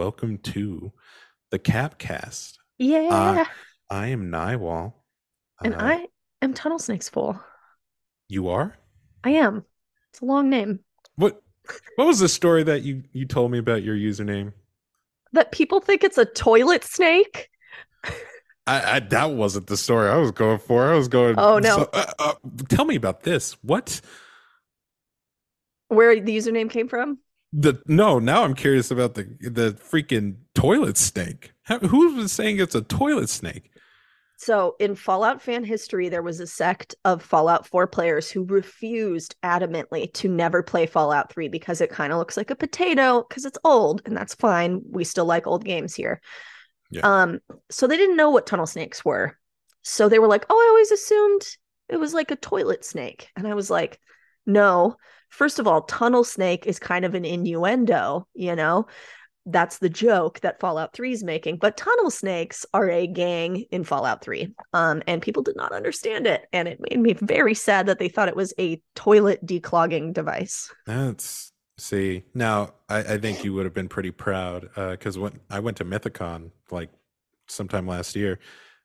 Welcome to the Capped Cast. Yeah. I am Naiwal. and Uh, I am Tunnelsnakesfool. You are? I am. It's a long name. What what was the story that you you told me about your username? That people think it's a toilet snake. I, I that wasn't the story I was going for. I was going Oh, no. so- uh, uh, tell me about this. What? Where the username came from? The no, now I'm curious about the the freaking toilet snake. Who was saying it's a toilet snake? So, in Fallout fan history, there was a sect of Fallout 4 players who refused adamantly to never play Fallout 3 because it kind of looks like a potato because it's old, and that's fine. We still like old games here. Yeah. Um, so they didn't know what tunnel snakes were. So they were like, "Oh, I always assumed it was like a toilet snake." And I was like, "No. First of all, tunnel snake is kind of an innuendo, you know? that's the joke that Fallout 3 is making. But tunnel snakes are a gang in Fallout 3. Um, and people did not understand it. And it made me very sad that they thought it was a toilet declogging device. That's see now. I, I think you would have been pretty proud because when I went to Mythicon like sometime last year,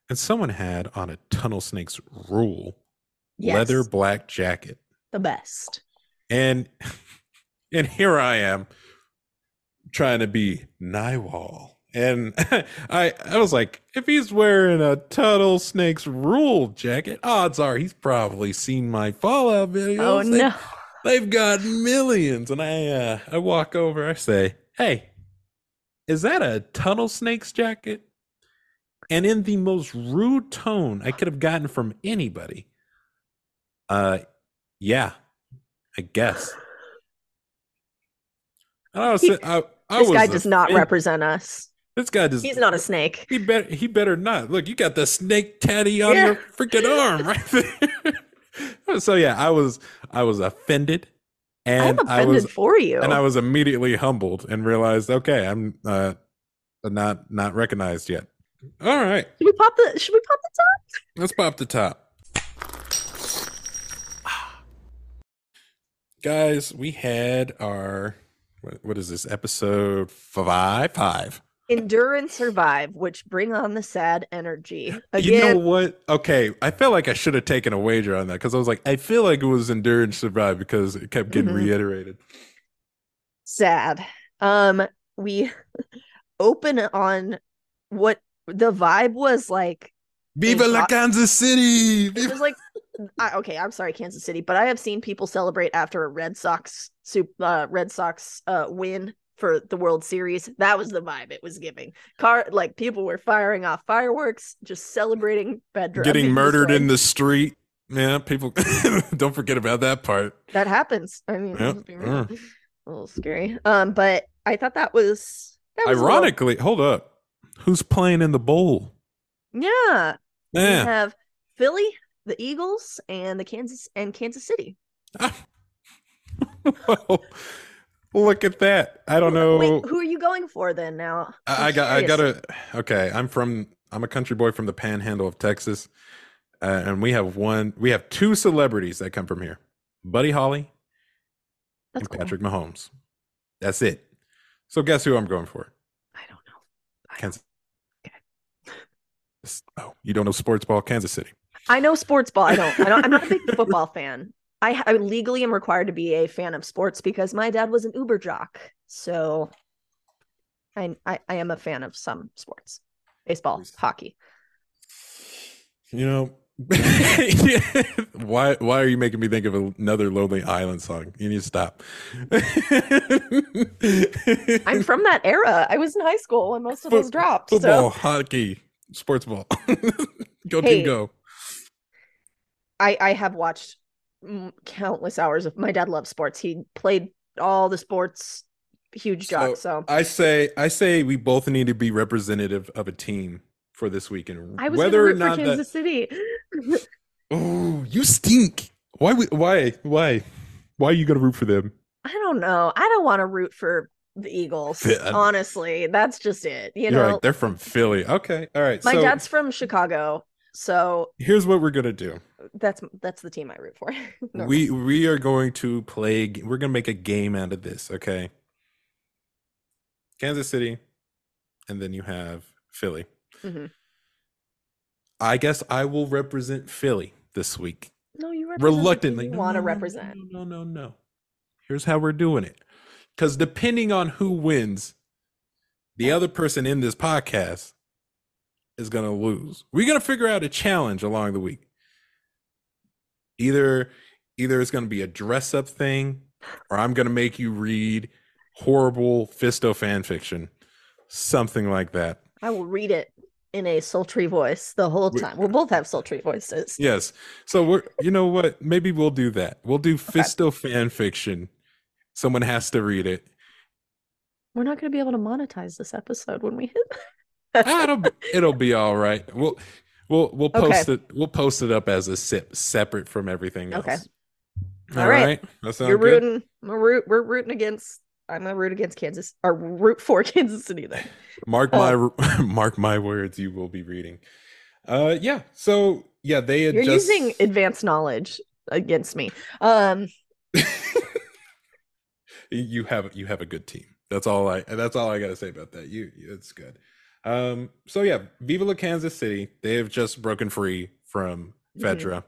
and someone had on a tunnel snake's rule Yes, leather black jacket, the best. And and here I am trying to be Naiwal. And I I was like, if he's wearing a tunnel snake's rule jacket, odds are he's probably seen my Fallout videos. Oh They- no. They've got millions. And I uh I walk over, I say, Hey, is that a tunnel snake's jacket? And in the most rude tone I could have gotten from anybody. Uh yeah, I guess. And I was He- I, I This was guy does not represent us. This guy does He's not a snake. he better he better not. Look, you got the snake tatty on Yeah. your freaking arm right there. so yeah, I was I was offended and I'm I was for you. and I was immediately humbled and realized, okay, I'm uh not not recognized yet. All right, should we pop the should we pop the top? let's pop the top. Guys, we had our what, what is this episode five five. Endure and survive, which bring on the sad energy. Again, You know what? Okay, I felt like I should have taken a wager on that because I was like, I feel like it was endure and survive because it kept getting Mhm. reiterated. sad. Um, we open on what the vibe was like. Viva la Kansas City! It was like, I, okay, I'm sorry, Kansas City, but I have seen people celebrate after a Red Sox uh, Red Sox uh, win for the World Series. That was the vibe it was giving. Car like people were firing off fireworks, just celebrating bedroom. Getting murdered in the street. Yeah, people don't forget about that part. that happens. I mean, Yep. let's be a little scary. Um, but I thought that was that was a little- Ironically, hold up. Who's playing in the bowl? yeah. We Yeah. have Philly, the Eagles, and the Kansas and Kansas City. well, look at that. I don't know. Wait, who are you going for then? Now I, I got I gotta okay, I'm from I'm a country boy from the panhandle of Texas. Uh, and we have one we have two celebrities that come from here. Buddy Holly That's and cool. Patrick Mahomes. That's it. So guess who I'm going for? I don't know. I, don't- Kansas. Okay. Oh, you don't know sports ball, Kansas City. I know sports ball. I don't. I don't. I'm not a big football fan. I, I legally am required to be a fan of sports because my dad was an Uber jock. So, I I, I am a fan of some sports, baseball, hockey. You know, why why are you making me think of another Lonely Island song? You need to stop. I'm from that era. I was in high school when most of those dropped. football, So hockey, sports ball. go Hey, team, go. I I have watched countless hours of. My dad loves sports. He played all the sports. Huge jock. So, I say I say we both need to be representative of a team for this weekend. I was whether gonna or root not for that. Kansas City. Oh, you stink. Why? we- Why? Why? Why are you gonna root for them? I don't know. I don't want to root for the Eagles. Yeah. Uh, honestly, that's just it. You You're know, right. They're from Philly. Okay. All right. my so dad's from Chicago, so here's what we're gonna do. that's that's the team I root for. We we are going to play. We're gonna make a game out of this. Okay. Kansas City and then you have Philly. Mhm. I guess I will represent Philly this week. No, you represent Reluctantly. You No, want to no, represent. No, no, no, no. Here's how we're doing it. Because depending on who wins, the other person in this podcast is going to lose. We're going to figure out a challenge along the week. Either either it's going to be a dress up thing or I'm going to make you read horrible Fisto fan fiction. Something like that. I will read it in a sultry voice the whole time. We'll both have sultry voices. Yes. So we're you know what? Maybe we'll do that. We'll do Fisto fan fiction. Someone has to read it. We're not going to be able to monetize this episode when we hit. Ah, it'll be, it'll be all right. We'll we'll we'll Okay. post it. We'll post it up as a sip separate from everything else. Okay. All All right. right. That sounds You're good. rooting. A root. We're rooting against. I'm gonna root against Kansas or root for Kansas City then. Mark my mark my words. You will be reading. Uh, yeah. So yeah, they had You're using advanced knowledge against me. Um, you have you have a good team. That's all I that's all I got to say about that. You it's good. Um so yeah, Viva La Kansas City. They have just broken free from Mhm. Fedra.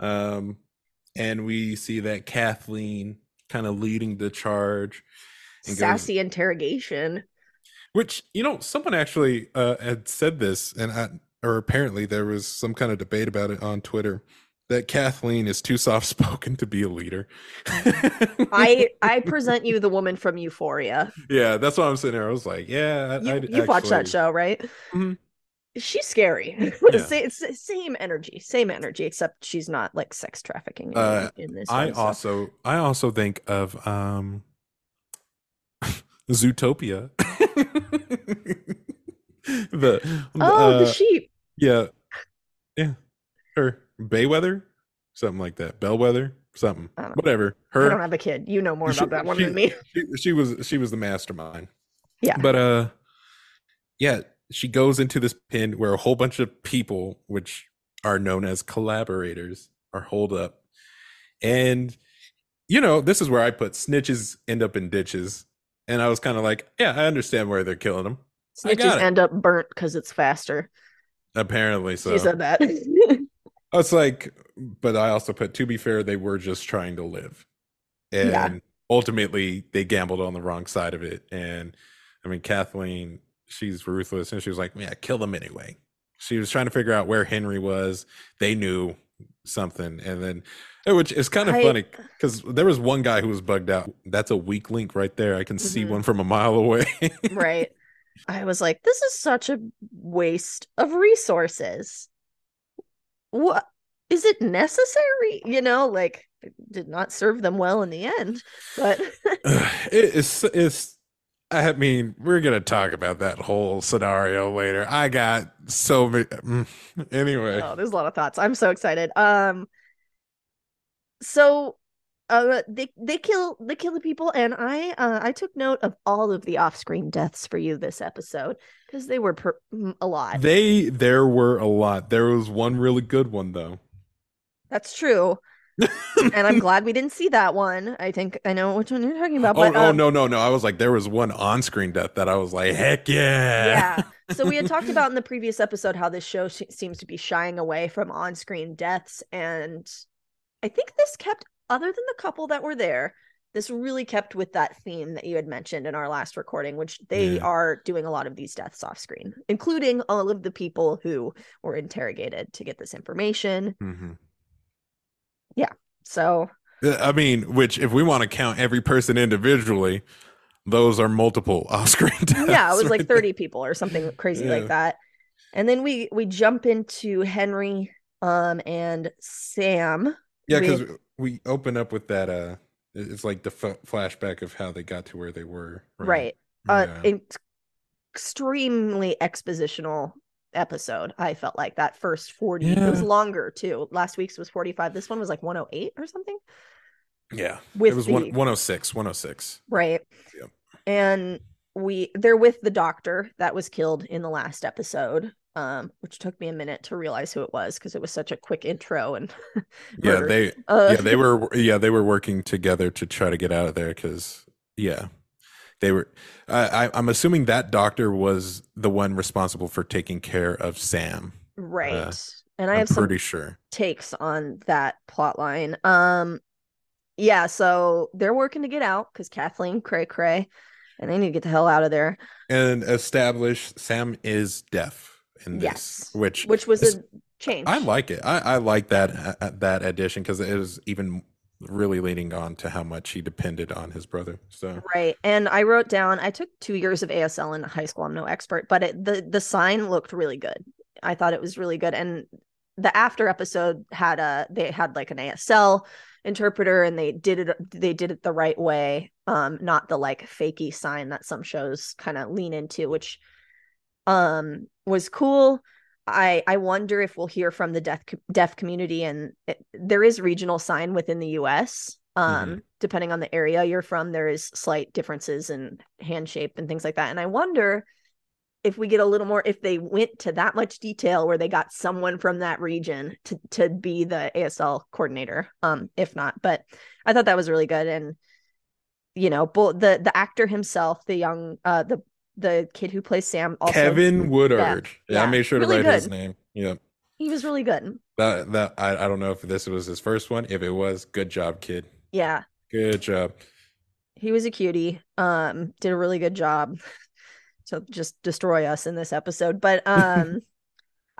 Um and we see that Kathleen kind of leading the charge and goes- sassy interrogation. which you know someone actually uh had said this and I, or apparently there was some kind of debate about it on Twitter that Kathleen is too soft spoken to be a leader. I I present you the woman from Euphoria. Yeah, that's what I'm sitting there. I was like, yeah, You, I'd you've watched that show, right? Mhm. She's scary. Yeah. Sa- it's the same energy, same energy, except she's not like sex trafficking anyone Uh, in this. I one, so- also, I also think of um, Zootopia. the oh, uh, the sheep. yeah, yeah, or Bayweather, something like that. Bellwether, something, whatever. whatever. I don't have a kid. You know more she- about that one she- than me. she, she was she was the mastermind. Yeah. But uh yeah, she goes into this pin where a whole bunch of people, which are known as collaborators, are holed up. And you know, this is where I put snitches end up in ditches. And I was kind of like, yeah, I understand where they're killing them. Snitches end up burnt because it's faster. Apparently so. She said that. I was like, but I also put to be fair, they were just trying to live. And Yeah. ultimately they gambled on the wrong side of it. And I mean, Kathleen, she's ruthless and she was like, Yeah, kill them anyway. She was trying to figure out where Henry was. They knew something. And then eh, which is kind of I- funny because there was one guy who was bugged out. That's a weak link right there. I can see Mhm. one from a mile away. right. I was like, this is such a waste of resources. What is it necessary? You know, like it did not serve them well in the end. But it's it's I mean, we're gonna talk about that whole scenario later. I got so many. mm, Anyway, oh, there's a lot of thoughts. I'm so excited. Um so uh they they kill they kill the people and I uh I took note of all of the off-screen deaths for you this episode because they were per- a lot. they there were a lot. There was one really good one though. That's true. and I'm glad we didn't see that one. I think I know which one you're talking about. oh, But oh um, no no no! I was like, there was one on-screen death that I was like, heck yeah, yeah. So we had talked about in the previous episode how this show sh- seems to be shying away from on-screen deaths, and I think this kept, other than the couple that were there, this really kept with that theme that you had mentioned in our last recording, which they Yeah. are doing a lot of these deaths off-screen, including all of the people who were interrogated to get this information. Mhm. So Uh, I mean, which if we want to count every person individually, those are multiple off-screen deaths. yeah, it was like right there. 30 people or something crazy Yeah. like that. And then we we jump into Henry um and Sam. Yeah, because we open up with that. Uh, it's like the f- flashback of how they got to where they were. right. Uh Yeah. an extremely expositional episode. I felt like that first 40 it was longer too. Last week's was 45. This one was like 108 or something. yeah. With it was the one, 106, 106. right. Yep. And we they're with the doctor that was killed in the last episode. Um, which took me a minute to realize who it was because it was such a quick intro and Yeah, they uh, yeah they were yeah they were working together to try to get out of there because yeah they were. I I, I'm assuming that doctor was the one responsible for taking care of Sam. Right. and I some pretty sure. takes on that plot line. Um yeah, so they're working to get out because Kathleen cray cray and they need to get the hell out of there. And establish Sam is deaf in this, Yes. which Which was a change. I like it. I, I like that uh, that addition because it is even really leaning on to how much he depended on his brother. So Right. And I wrote down I took 2 years of ASL in high school. I'm no expert, but it, the the sign looked really good. I thought it was really good and the after episode had a they had like an ASL interpreter and they did it they did it the right way um not the like fakey sign that some shows kind of lean into which um was cool. I i wonder if we'll hear from the deaf deaf community and it, there is regional sign within the us um depending on the area you're from there is slight differences in hand shape and things like that. And i wonder if we get a little more if they went to that much detail where they got someone from that region to to be the ASL coordinator um if not. But I thought that was really good. And you know both the the actor himself the young uh the the kid who plays Sam also Keivonn Woodard. Yeah, I made sure to really write his name. Yeah. he was really good That that I, I don't know if this was his first one. If it was, good job, kid. yeah Good job. he was a cutie um did a really good job to just destroy us in this episode but um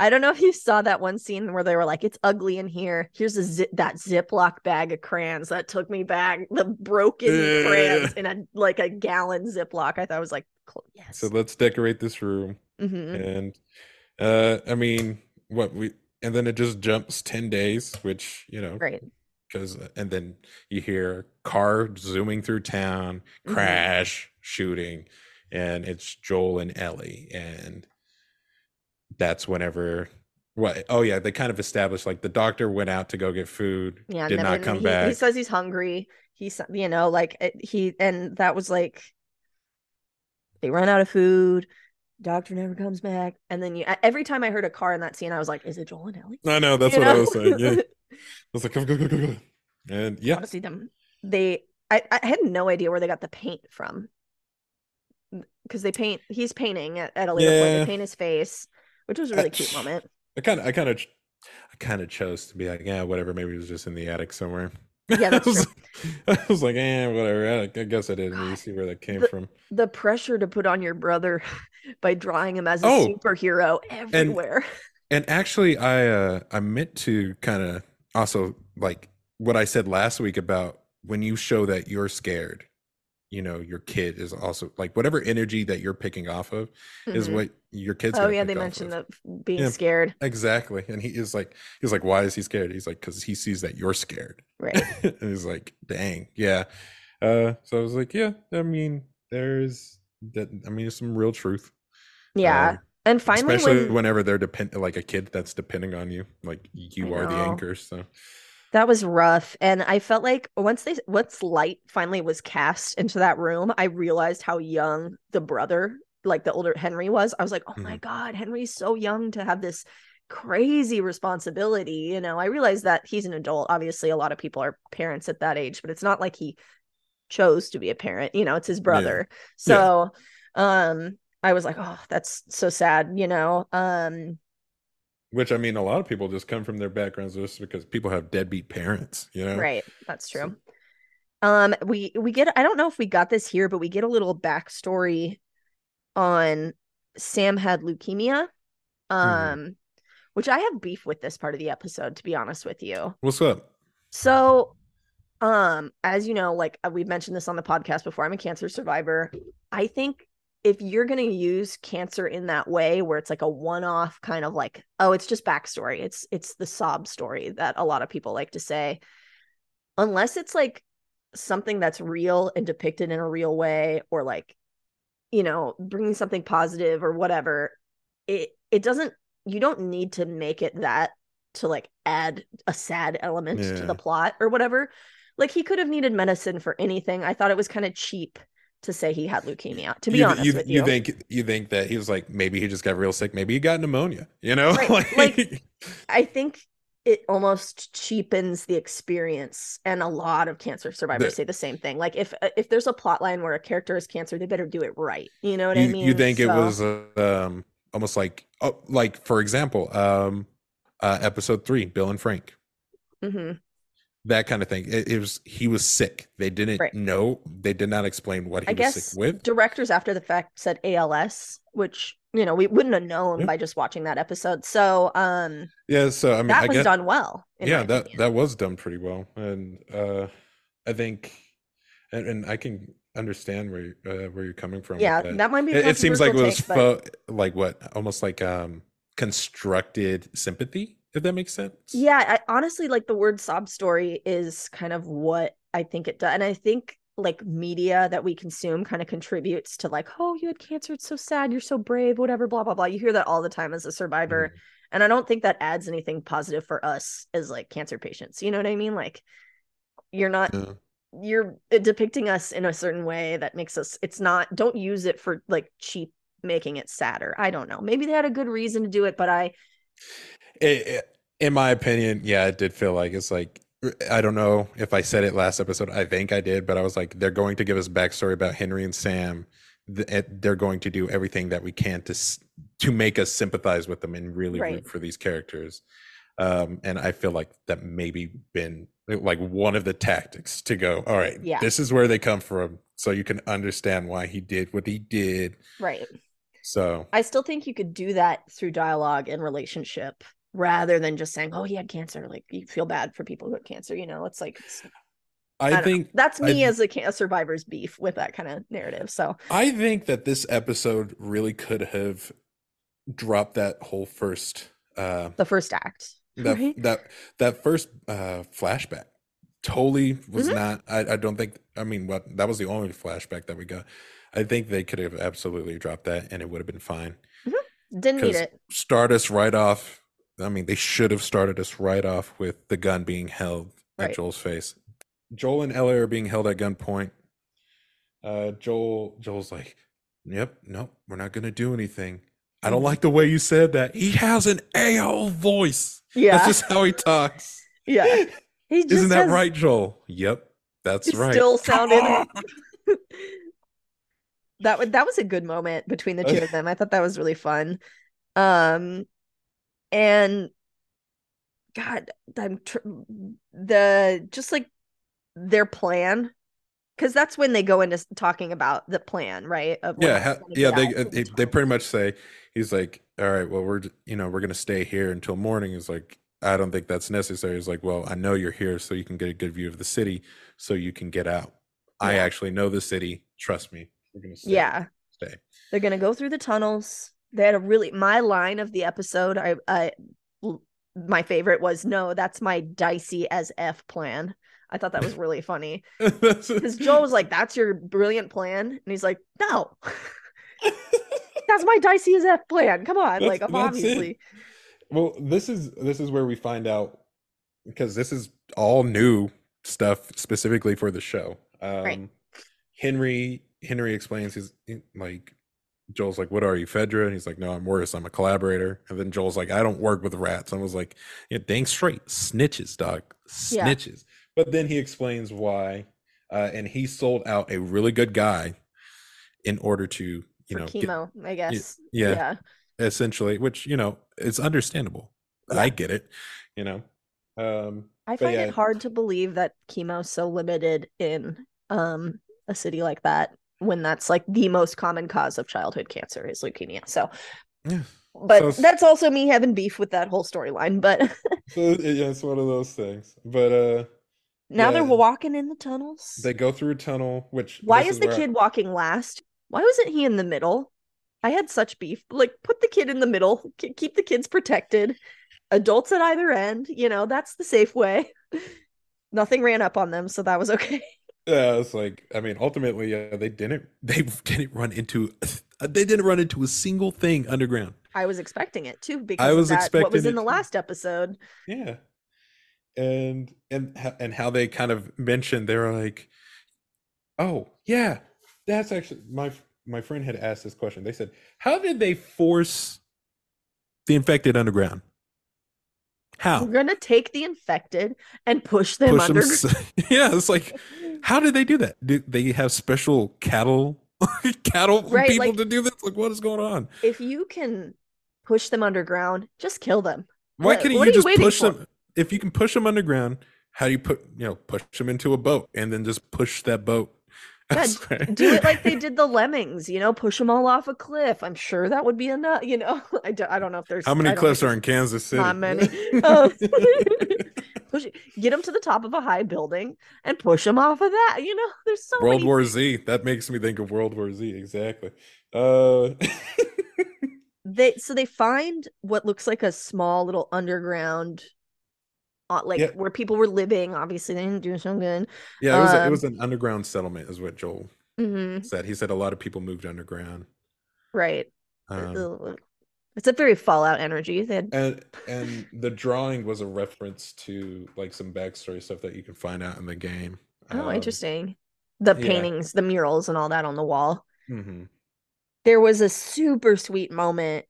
i don't know if you saw that one scene where they were like it's ugly in here here's a zip that ziploc bag of crayons that took me back the broken Yeah. crayons in a like a gallon ziploc i thought it was like yes So let's decorate this room. Mhm. And uh I mean what we and then it just jumps 10 days, which, you know, great because and then you hear car zooming through town, Mhm. crash, shooting, and it's Joel and Ellie, and that's whenever what? Oh yeah, they kind of established like the doctor went out to go get food, yeah did not come he, back. he says he's hungry he's you know like it- he and that was like they run out of food doctor never comes back and then you every time i heard a car in that scene i was like is it joel and ellie I know that's You what I was saying. Yeah, I was like, go go go go go, and yeah, to see them. They, I, I had no idea where they got the paint from, because they paint. He's painting at, at a later point. Yeah. They paint his face, which was a really cute moment. I kind of I kind of I kind of chose to be like, yeah, whatever. Maybe it was just in the attic somewhere. Yeah, that's I was, I was like, eh, whatever. I, I guess I didn't really see where that came the- from. The pressure to put on your brother by drawing him as a Oh, superhero everywhere. And actually, I uh, I meant to kind of also like what I said last week about when you show that you're scared, you know, your kid is also like whatever energy that you're picking off of is Mhm. what your kid's. Oh yeah, they mentioned of. the being Yeah. scared. exactly, and he is like, he's like, why is he scared? He's like, because he sees that you're scared, Right. and he's like, dang, yeah. Uh, so I was like, yeah, I mean, there's that. I mean, there's some real truth. Yeah. Um, and finally, especially when whenever they're depend like a kid that's depending on you like you I are the anchor so That was rough. And I felt like once they once light finally was cast into that room, I realized how young the brother, like the older Henry was. I was like, oh my Mhm. God, Henry's so young to have this crazy responsibility. You know, I realized that he's an adult. Obviously, a lot of people are parents at that age, but it's not like he chose to be a parent. You know, it's his brother. So um I was like, oh, that's so sad, you know. Um which i mean a lot of people just come from their backgrounds just because people have deadbeat parents you know Right. That's So- true. Um, we we get I don't know if we got this here, but we get a little backstory on Sam had leukemia. Um, which I have beef with this part of the episode, to be honest with you. what's up So, um, as you know, like uh, we've mentioned this on the podcast before, I'm a cancer survivor. I think if you're going to use cancer in that way, where it's like a one-off kind of like, oh, it's just backstory. It's it's the sob story that a lot of people like to say, unless it's like something that's real and depicted in a real way, or like, you know, bringing something positive or whatever. It it doesn't. You don't need to make it that to like add a sad element to the plot or whatever. Like he could have needed medicine for anything. I thought it was kind of cheap to say he had leukemia. To be you, honest you, with you, you think you think that he was like maybe he just got real sick maybe he got pneumonia you know Right, like- I think it almost cheapens the experience and a lot of cancer survivors The- say the same thing like if if there's a plot line where a character has cancer they better do it right you know what i mean you think it was uh, um almost like oh, like for example um uh episode three bill and frank Mhm. That kind of thing it, it was he was sick they didn't Right. know they did not explain what he i was sick with directors after the fact said als which you know we wouldn't have known Yeah. by just watching that episode so um yeah so i mean that i was guess done well yeah that opinion. that was done pretty well and uh i think and, and i can understand where uh, where you're coming from yeah that. that might be it, it seems like it was take, but- like what almost like um constructed sympathy if that makes sense Yeah, I honestly like the word sob story is kind of what I think it does. And I think like media that we consume kind of contributes to like, oh, you had cancer, it's so sad, you're so brave, whatever, blah, blah, blah. You hear that all the time as a survivor. Mhm. And I don't think that adds anything positive for us as like cancer patients. You know what I mean? Like you're not Yeah. you're uh, depicting us in a certain way that makes us it's not don't use it for like cheap making it sadder. I don't know. Maybe they had a good reason to do it, but I It- it- in my opinion, yeah, it did feel like it's like I don't know if I said it last episode. I think I did, but I was like, they're going to give us backstory about Henry and Sam. They're going to do everything that we can to to make us sympathize with them and really Right. root for these characters. Um, and I feel like that maybe been like one of the tactics to go. All right, Yeah. this is where they come from, so you can understand why he did what he did. right. So I still think you could do that through dialogue and relationship rather than just saying, "Oh, he had cancer." Like you feel bad for people who have cancer. You know, it's like it's, I, don't know. think that's me I- as a, can- a survivor's beef with that kind of narrative. So I think that this episode really could have dropped that whole first uh the first act, that right? that that first uh flashback totally was Mhm. not I, I don't think I mean what that was the only flashback that we got. I think they could have absolutely dropped that and it would have been fine. Didn't need 'Cause it. Start us right off. I mean, they should have started us right off with the gun being held at Right. Joel's face. Joel and Ellie are being held at gunpoint. Uh, Joel, Joel's like, "Yep, nope, we're not gonna do anything." I don't like the way you said that. He has an a-hole voice. Yeah, That's just how he talks. yeah. He just Isn't that has- right, Joel? Yep, that's It right. still sounded- that was that was a good moment between the two of them. I thought that was really fun. Um and god, I'm tr- the just like their plan cuz that's when they go into talking about the plan, right? Of yeah ha- yeah they uh, they, they pretty much say he's like all right well we're you know we're gonna stay here until morning he's like i don't think that's necessary he's like well i know you're here so you can get a good view of the city so you can get out i actually know the city trust me we're gonna stay Yeah. stay They're gonna go through the tunnels. They had a really my line of the episode. i i my favorite was no, that's my dicey as f plan. I thought that was really funny because Joel was like, "That's your brilliant plan," and he's like, "No, that's my dicey as f plan. Come on, That's- like I'm it. obviously well this is this is where we find out because this is all new stuff specifically for the show um Right. henry henry explains his like joel's like what are you fedra and he's like no i'm worse i'm a collaborator and then joel's like i don't work with rats i was like yeah dang straight snitches dog Yeah. snitches but then he explains why uh and he sold out a really good guy in order to you for know get- chemo. I guess. yeah. yeah. essentially which you know it's understandable Yeah. i get it you know um I find yeah. it hard to believe that chemo's so limited in um a city like that when that's like the most common cause of childhood cancer is leukemia. So yeah but So that's also me having beef with that whole storyline. But so yeah it's one of those things but uh now they're walking in the tunnels. they go through a tunnel which Why this is the where I- kid walking last? Why wasn't he in the middle? I had such beef. Like, put the kid in the middle. K- keep the kids protected. Adults at either end. You know, that's the safe way. Nothing ran up on them, so that was okay. Yeah it's like i mean ultimately yeah they didn't they didn't run into they didn't run into a single thing underground. I was expecting it too because I was that, what was in the last episode. yeah. And and and how they kind of mentioned they were like oh yeah that's actually my my friend had asked this question. They said how did they force the infected underground How? We're gonna take the infected and push them Push under. s- yeah, it's like, how did they do that? Do they have special cattle, cattle Right, people like- to do this? Like, what is going on? if you can push them underground, just kill them. Why what you you just push for? them? If you can push them underground, how do you put you know push them into a boat and then just push that boat? Yeah. Do it like they did the lemmings, you know, push them all off a cliff. I'm sure that would be enough. You know, I don't, I don't know if there's How many cliffs are in Kansas City? Not many. Um, push get them to the top of a high building and push them off of that. You know, there's so World many War Z. That makes me think of World War Z. Exactly. Uh, they so they find what looks like a small little underground like Yeah. where people were living obviously they didn't do so good yeah, it was a, it Um, was an underground settlement, is what Joel Mhm, said. He said a lot of people moved underground. right Um, it's a very fallout energy had and and the drawing was a reference to like some backstory stuff that you can find out in the game. oh Um, interesting the yeah. paintings the murals and all that on the wall mhm. there was a super sweet moment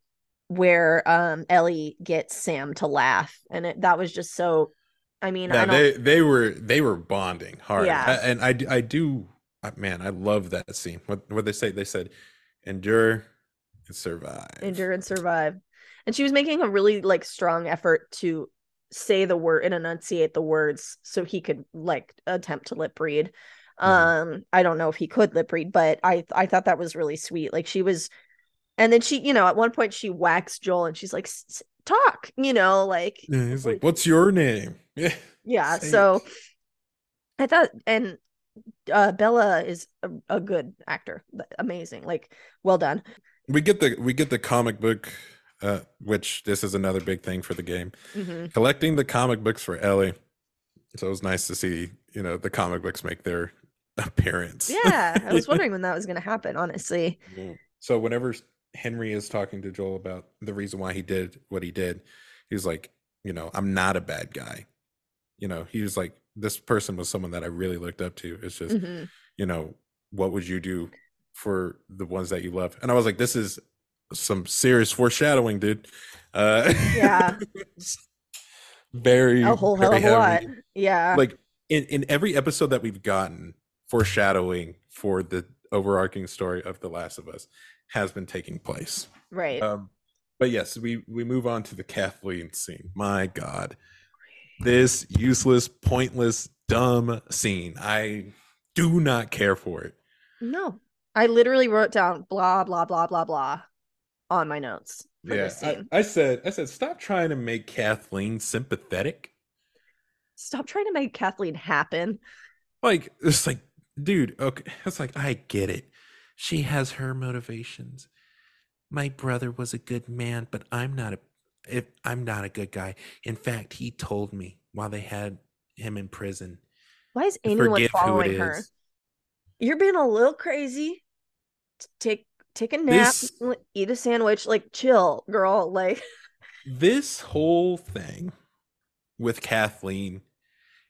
where um ellie gets sam to laugh and it, that was just so i mean Yeah, i they they were they were bonding hard. Yeah. A- and I do uh, man, I love that scene. What what they say? They said, "Endure and survive." endure and survive and she was making a really like strong effort to say the word and enunciate the words so he could like attempt to lip read Mhm. um i don't know if he could lip read but i i thought that was really sweet like she was and then she you know at one point she whacks joel and she's like "S- s- talk you know like Yeah, he's like, "What's your name?" Yeah. yeah so i thought and uh bella is a, a good actor amazing like well done We get the we get the comic book uh which this is another big thing for the game. Mhm. Collecting the comic books for Ellie. So it was nice to see, you know, the comic books make their appearance. yeah i was wondering when that was going to happen honestly Yeah. So whenever Henry is talking to Joel about the reason why he did what he did, he's like, you know, I'm not a bad guy. You know, he was like, this person was someone that I really looked up to. It's just, Mhm. you know, what would you do for the ones that you love? And I was like, this is some serious foreshadowing, dude. Uh, Yeah. very a whole hell of a lot yeah Like in in every episode that we've gotten, foreshadowing for the overarching story of The Last of Us has been taking place. right Um, but yes, we we move on to the Kathleen scene. My God, this useless, pointless, dumb scene. I do not care for it. no i literally wrote down blah blah blah blah blah on my notes for Yeah, this I, I said, I said, stop trying to make Kathleen sympathetic. stop trying to make kathleen happen Like it's like, dude, okay, it's like I get it. She has her motivations. My brother was a good man, but I'm not a if I'm not a good guy. In fact, he told me while they had him in prison. why is anyone forgive following her is. you're being a little crazy take take a nap This- eat a sandwich like chill girl like This whole thing with Kathleen,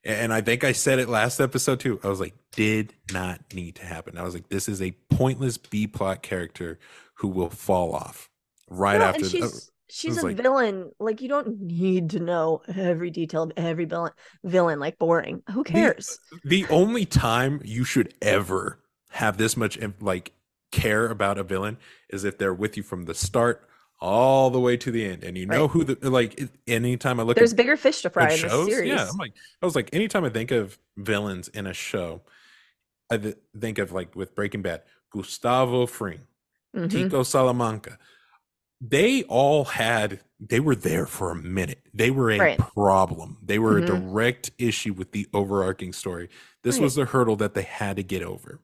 and I think I said it last episode too. I was like, did not need to happen. I was like, this is a pointless B plot character who will fall off right No, after. and the- she's oh, she's a like- villain like you don't need to know every detail of every villain villain like boring who cares the only time you should ever have this much like care about a villain is if they're with you from the start all the way to the end and you know Right. who the like anytime i look there's at bigger fish to fry in this shows series yeah i'm like i was like anytime i think of villains in a show i th- think of like with breaking bad gustavo fring Mhm. tuco salamanca they all had they were there for a minute they were a Right. problem they were Mhm. a direct issue with the overarching story this Right. was the hurdle that they had to get over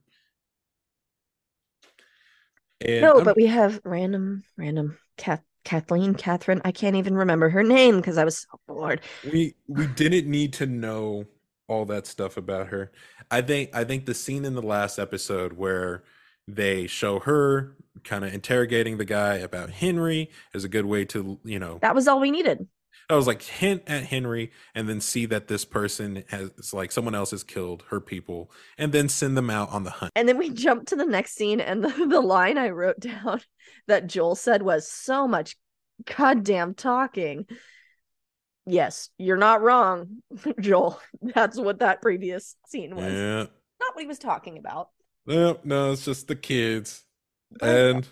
and no I'm- but we have random random Kath, kathleen catherine i can't even remember her name because i was so bored. We we didn't need to know all that stuff about her. I think i think the scene in the last episode where they show her kind of interrogating the guy about henry is a good way to you know that was all we needed I was like hint at Henry and then see that this person has like someone else has killed her people and then send them out on the hunt. and then we jump to the next scene and the, the line i wrote down that joel said was so much goddamn talking yes, you're not wrong, Joel. That's what that previous scene was. Yeah. Not what he was talking about. No, no, it's just the kids. And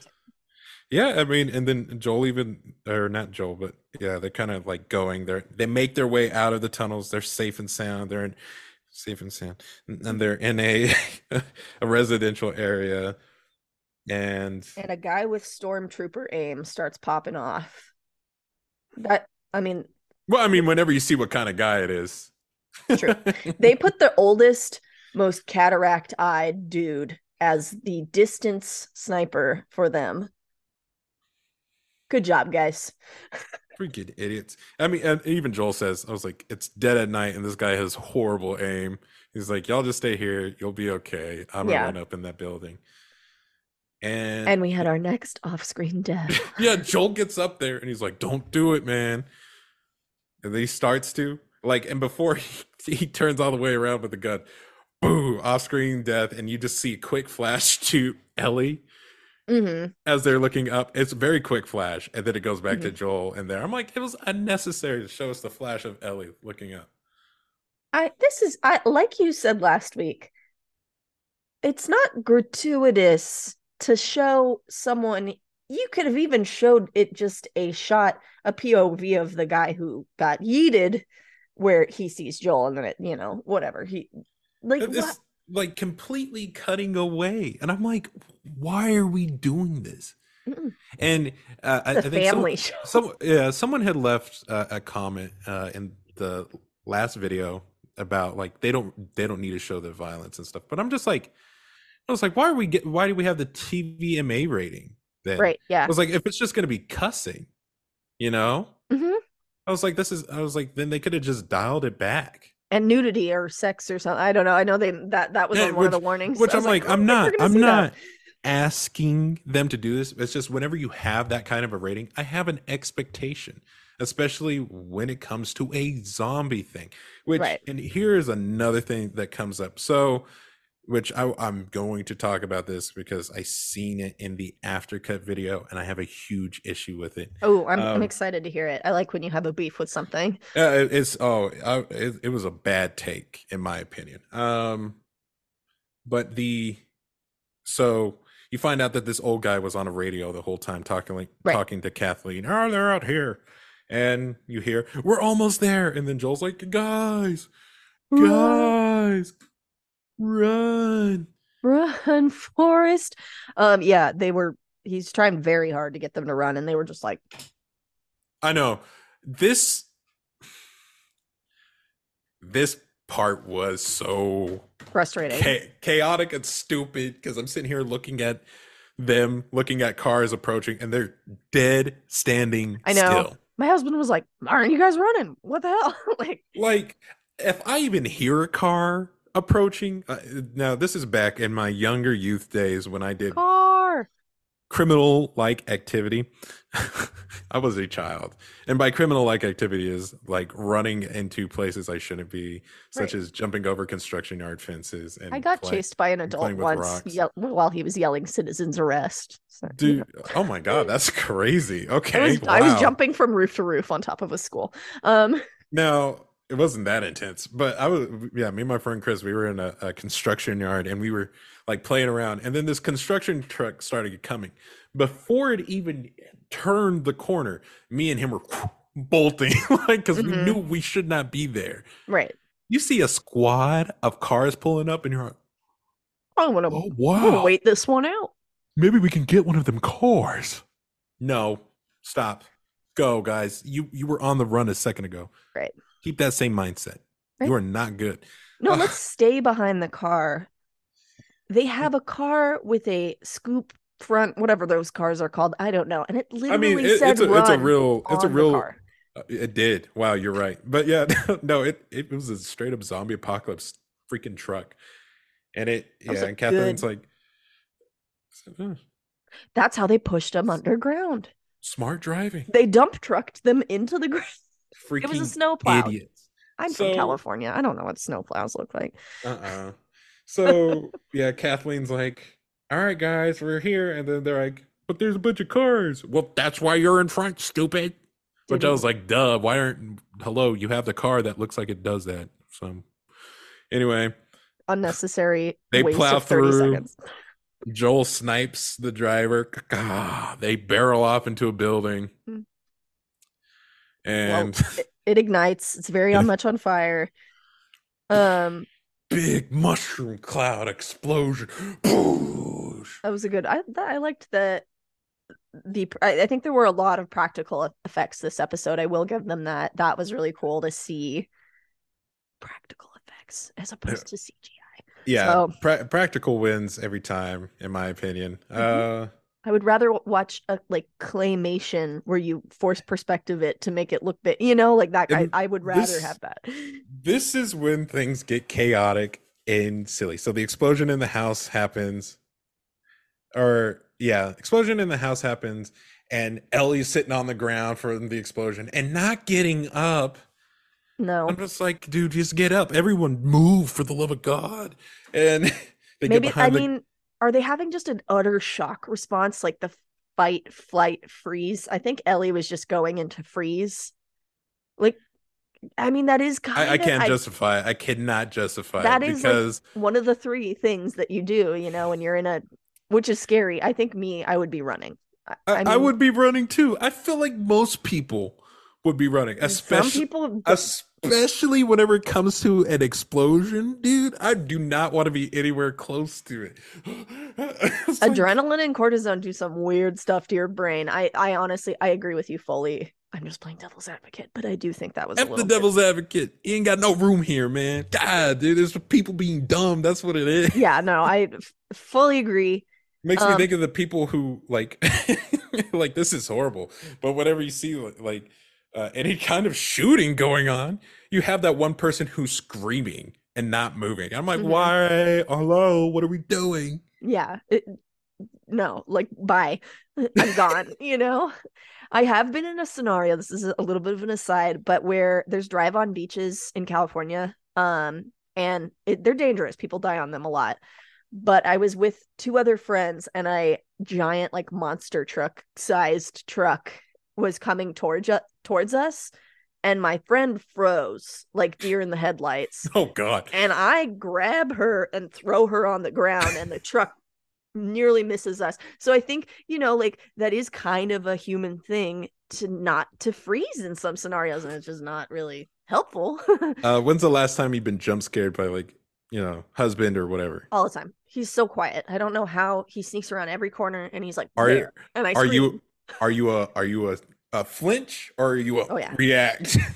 yeah, I mean, and then Joel even or not Joel, but yeah, they're kind of like going. They're they make their way out of the tunnels. They're safe and sound. They're in safe and sound, and they're in a a residential area, and and a guy with stormtrooper aim starts popping off. That I mean, well, I mean, whenever you see what kind of guy it is, True. they put the oldest, most cataract eyed dude as the distance sniper for them. Good job, guys. freaking idiots. I mean, and even Joel says, I was like, it's dead at night, and this guy has horrible aim. He's like, y'all just stay here. You'll be okay. I'm Yeah. gonna run up in that building. And, And we had our next off screen death. yeah, Joel gets up there and he's like, "Don't do it, man." And then he starts to like, and before he, he turns all the way around with the gun, boo, off-screen death, and you just see a quick flash to Ellie hmm as they're looking up. It's a very quick flash, and then it goes back to Mm-hmm. Joel and there. I'm like, it was unnecessary to show us the flash of Ellie looking up. I this is I like you said last week. It's not gratuitous to show someone you could have even showed it just a shot, a POV of the guy who got yeeted where he sees Joel and then it, you know, whatever. He like It's what? Like completely cutting away, and I'm like, why are we doing this? Mm-mm. And uh, I, I think family show. Some yeah, someone had left uh, a comment uh, in the last video about like they don't they don't need to show the violence and stuff. But I'm just like, I was like, why are we get why do we have the TVMA rating? Then Right, yeah. I was like, if it's just gonna be cussing, you know, hmm I was like, this is. I was like, then they could have just dialed it back. And nudity or sex or something. I don't know. I know they that that was Yeah, on one of the warnings. Which I'm was like, I oh, I'm don't think we're not. I'm see that. not asking them to do this. It's just whenever you have that kind of a rating, I have an expectation, especially when it comes to a zombie thing. Which, Right. and here's another thing that comes up. So, which I, I'm going to talk about this because I seen it in the aftercut video, and I have a huge issue with it. Oh, I'm, I'm Um, excited to hear it. I like when you have a beef with something. Uh, it- it's oh, I, it, it was a bad take in my opinion. Um, but the so you find out that this old guy was on a radio the whole time talking like Right. talking to Kathleen. Oh, they're out here, and you hear we're almost there, and then Joel's like, guys, guys, run. Run, Forrest. Um, yeah, they were. He's trying very hard to get them to run, and they were just like, I know this this part was so frustrating. cha- chaotic and stupid because I'm sitting here looking at them, looking at cars approaching, and they're dead standing I know. still. My husband was like, "Aren't you guys running? What the hell?" like, Like, if I even hear a car approaching, uh, now this is back in my younger youth days when I did car. criminal like activity. I was a child. And by criminal like activity is like running into places I shouldn't be, such Right. as jumping over construction yard fences and I got chased by an adult once yell- while he was yelling "citizens arrest." So, you Dude, know. oh my god, that's crazy. I Okay. was, I was jumping from roof to roof on top of a school. Um, Now, it wasn't that intense, but I was yeah, me and my friend Chris, we were in a, a construction yard and we were like playing around and then this construction truck started coming. Before it even turned the corner, me and him were bolting like cuz we Mhm. knew we should not be there. right. You see a squad of cars pulling up and you're like, I want to "Oh wow. wait this one out. Maybe we can get one of them cars." No. Stop. Go, guys. You you were on the run a second ago. Right. Keep that same mindset. Right. You are not good. No, Ugh. let's stay behind the car. They have a car with a scoop front, whatever those cars are called. I don't know. And it literally I mean, it, said it's a it's a real it's a real. uh, It did. Wow, you're right. But yeah, no, it it was a straight up zombie apocalypse freaking truck, and it yeah. like, And Catherine's good. like, "Uh, That's how they pushed them underground. smart driving, They dump trucked them into the ground. freaking It was a snowplow. idiots. I'm So- from California. I don't know what snowplows look like. Uh uh So yeah, Kathleen's like, all right, guys, we're here, and then they're like, but there's a bunch of cars. Well, that's why you're in front, stupid. Which I Didn't- was like, duh, why aren't hello, you have the car that looks like it does that. So anyway, unnecessary. They waste plow of 30 through. seconds. Joel snipes the driver. They barrel off into a building. Hmm. And it, it ignites. It's very on much on fire. Um, big mushroom cloud explosion. That was a good. I that, I liked the the. I, I think there were a lot of practical effects this episode. I will give them that. That was really cool to see practical effects as opposed to CGI. Yeah, So- pra- practical wins every time, in my opinion. Mhm. Uh, I would rather watch a like claymation where you force perspective it to make it look big. You know, like that. I, I would rather this- have that. this is when things get chaotic and silly. So the explosion in the house happens, or yeah, explosion in the house happens, and Ellie's sitting on the ground for the explosion and not getting up. No, I'm just like, dude, just get up. Everyone move for the love of God. And they maybe get I the mean, are they having just an utter shock response, like the fight, flight, freeze? I think Ellie was just going into freeze. Like, I mean, that is kind I, I can't justify it. I cannot justify That it is, like, because one of the three things that you do. You know, when you're in a, which is scary. I think me, I would be running. I, I, I mean, would be running too. I feel like most people would be running, some especially people. especially whenever it comes to an explosion, dude. I do not want to be anywhere close to it. It's like- adrenaline and cortisone do some weird stuff to your brain. I, I honestly, I agree with you fully. I'm just playing devil's advocate, but I do think that was F the little bit- devil's advocate. You ain't got no room here, man. God, dude, there's people being dumb. That's what it is. Yeah, no, I f- fully agree. Makes me Um, think of the people who like, like this is horrible. But whatever you see like uh, any kind of shooting going on, you have that one person who's screaming and not moving. I'm like, Mhm. why? Hello, what are we doing? Yeah, it, no, like bye, I'm gone. you know, I have been in a scenario. This is a little bit of an aside, but where there's drive-on beaches in California, um, and it, they're dangerous. People die on them a lot. But I was with two other friends, and a giant, like monster truck sized truck was coming towards towards us, and my friend froze like deer in the headlights. Oh God. and I grab her and throw her on the ground, and the truck nearly misses us. So I think you know, like that is kind of a human thing to not to freeze in some scenarios, and it's just not really helpful Uh, when's the last time you've been jump scared by like, you know, husband or whatever? all the time. He's so quiet. I don't know how he sneaks around every corner, and he's like, Are there. and I are scream. you are you a are you a, a flinch or are you a Oh, yeah. react?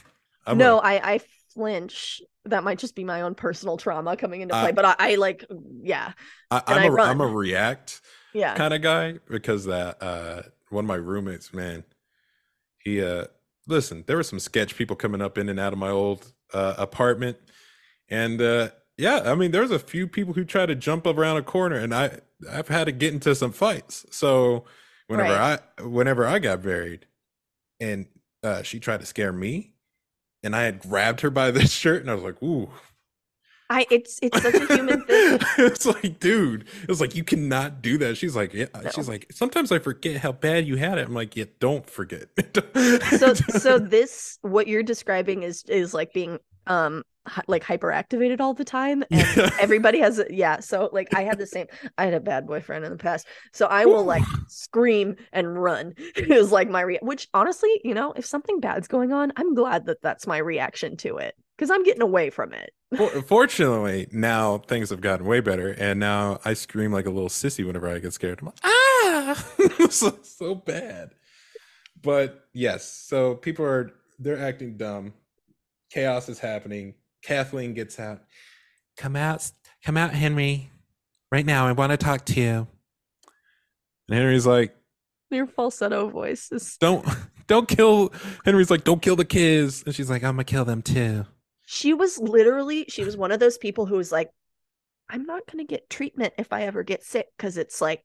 No, a, I I flinch. That might just be my own personal trauma coming into play, but I, I like, yeah, I, i'm I a I'm a react yeah. kind of guy because that uh one of my roommates, man, he uh listen, there were some sketch people coming up in and out of my old uh apartment. And uh yeah, I mean there's a few people who try to jump around a corner and I I've had to get into some fights. So whenever I whenever I got married and uh she tried to scare me and I had grabbed her by the shirt and I was like, ooh. I it's it's such a human thing. it's like, dude, it's like you cannot do that. She's like, yeah. She's like, sometimes I forget how bad you had it. I'm like, yeah, don't forget. so so this what you're describing is is like being um like hyperactivated all the time and everybody has a, yeah so like i had the same i had a bad boyfriend in the past so i will like scream and run is like my re- which honestly you know if something bad's going on i'm glad that that's my reaction to it because i'm getting away from it For- Fortunately, now things have gotten way better, and now I scream like a little sissy whenever I get scared. I'm like, ah, so, so bad. But yes, so people are they're acting dumb. Chaos is happening. Kathleen gets out. Come out, come out, Henry. Right now, I want to talk to you. And Henry's like, your falsetto voice is don't, don't kill. Henry's like, don't kill the kids, and she's like, I'm gonna kill them too. she was literally she was one of those people who was like i'm not going to get treatment if i ever get sick because it's like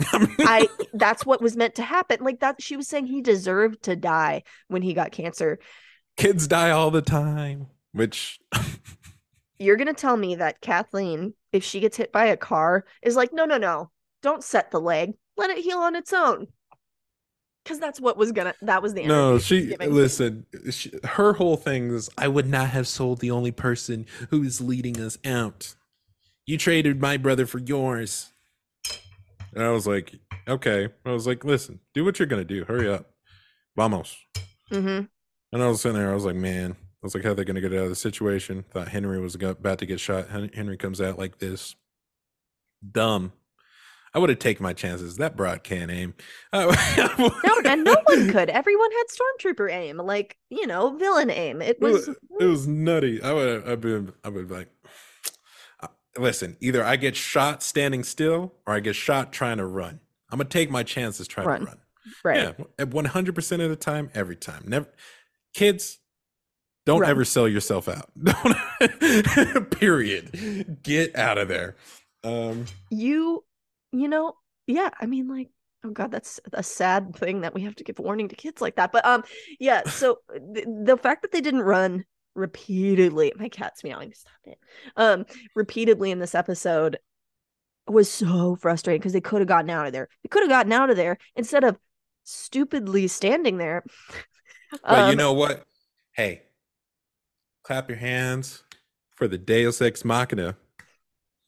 I that's what was meant to happen. Like that she was saying he deserved to die when he got cancer. kids die all the time, which You're gonna tell me that Kathleen, if she gets hit by a car, is like, no, no, no, don't set the leg. Let it heal on its own. because that's what was gonna that was the No, she listen. She, her whole thing is, I would not have sold the only person who is leading us out. You traded my brother for yours. And I was like, okay. I was like, listen, do what you're gonna do. Hurry up, vamos. Mhm. And I was sitting there. I was like, man. I was like, how are they gonna get out of the situation? Thought Henry was about to get shot. Henry comes out like this. Dumb. I would have taken my chances. That broad can't aim. No, and no one could. Everyone had stormtrooper aim, like you know, villain aim. It It was, it was nutty. I would I've been I would be like listen, either I get shot standing still or I get shot trying to run. I'm gonna take my chances trying Run. to run. right. Yeah, at 100 percent of the time, every time. Never, kids, don't Run. ever sell yourself out. Don't. period. Get out of there. Um, You, you know, yeah. I mean, like, oh god, that's a sad thing that we have to give warning to kids like that. But um, yeah. So the, the fact that they didn't run repeatedly, my cat's meowing. Stop it. Um, repeatedly in this episode was so frustrating because they could have gotten out of there. They could have gotten out of there instead of stupidly standing there. but you Um, know what? Hey, clap your hands for the Deus Ex Machina.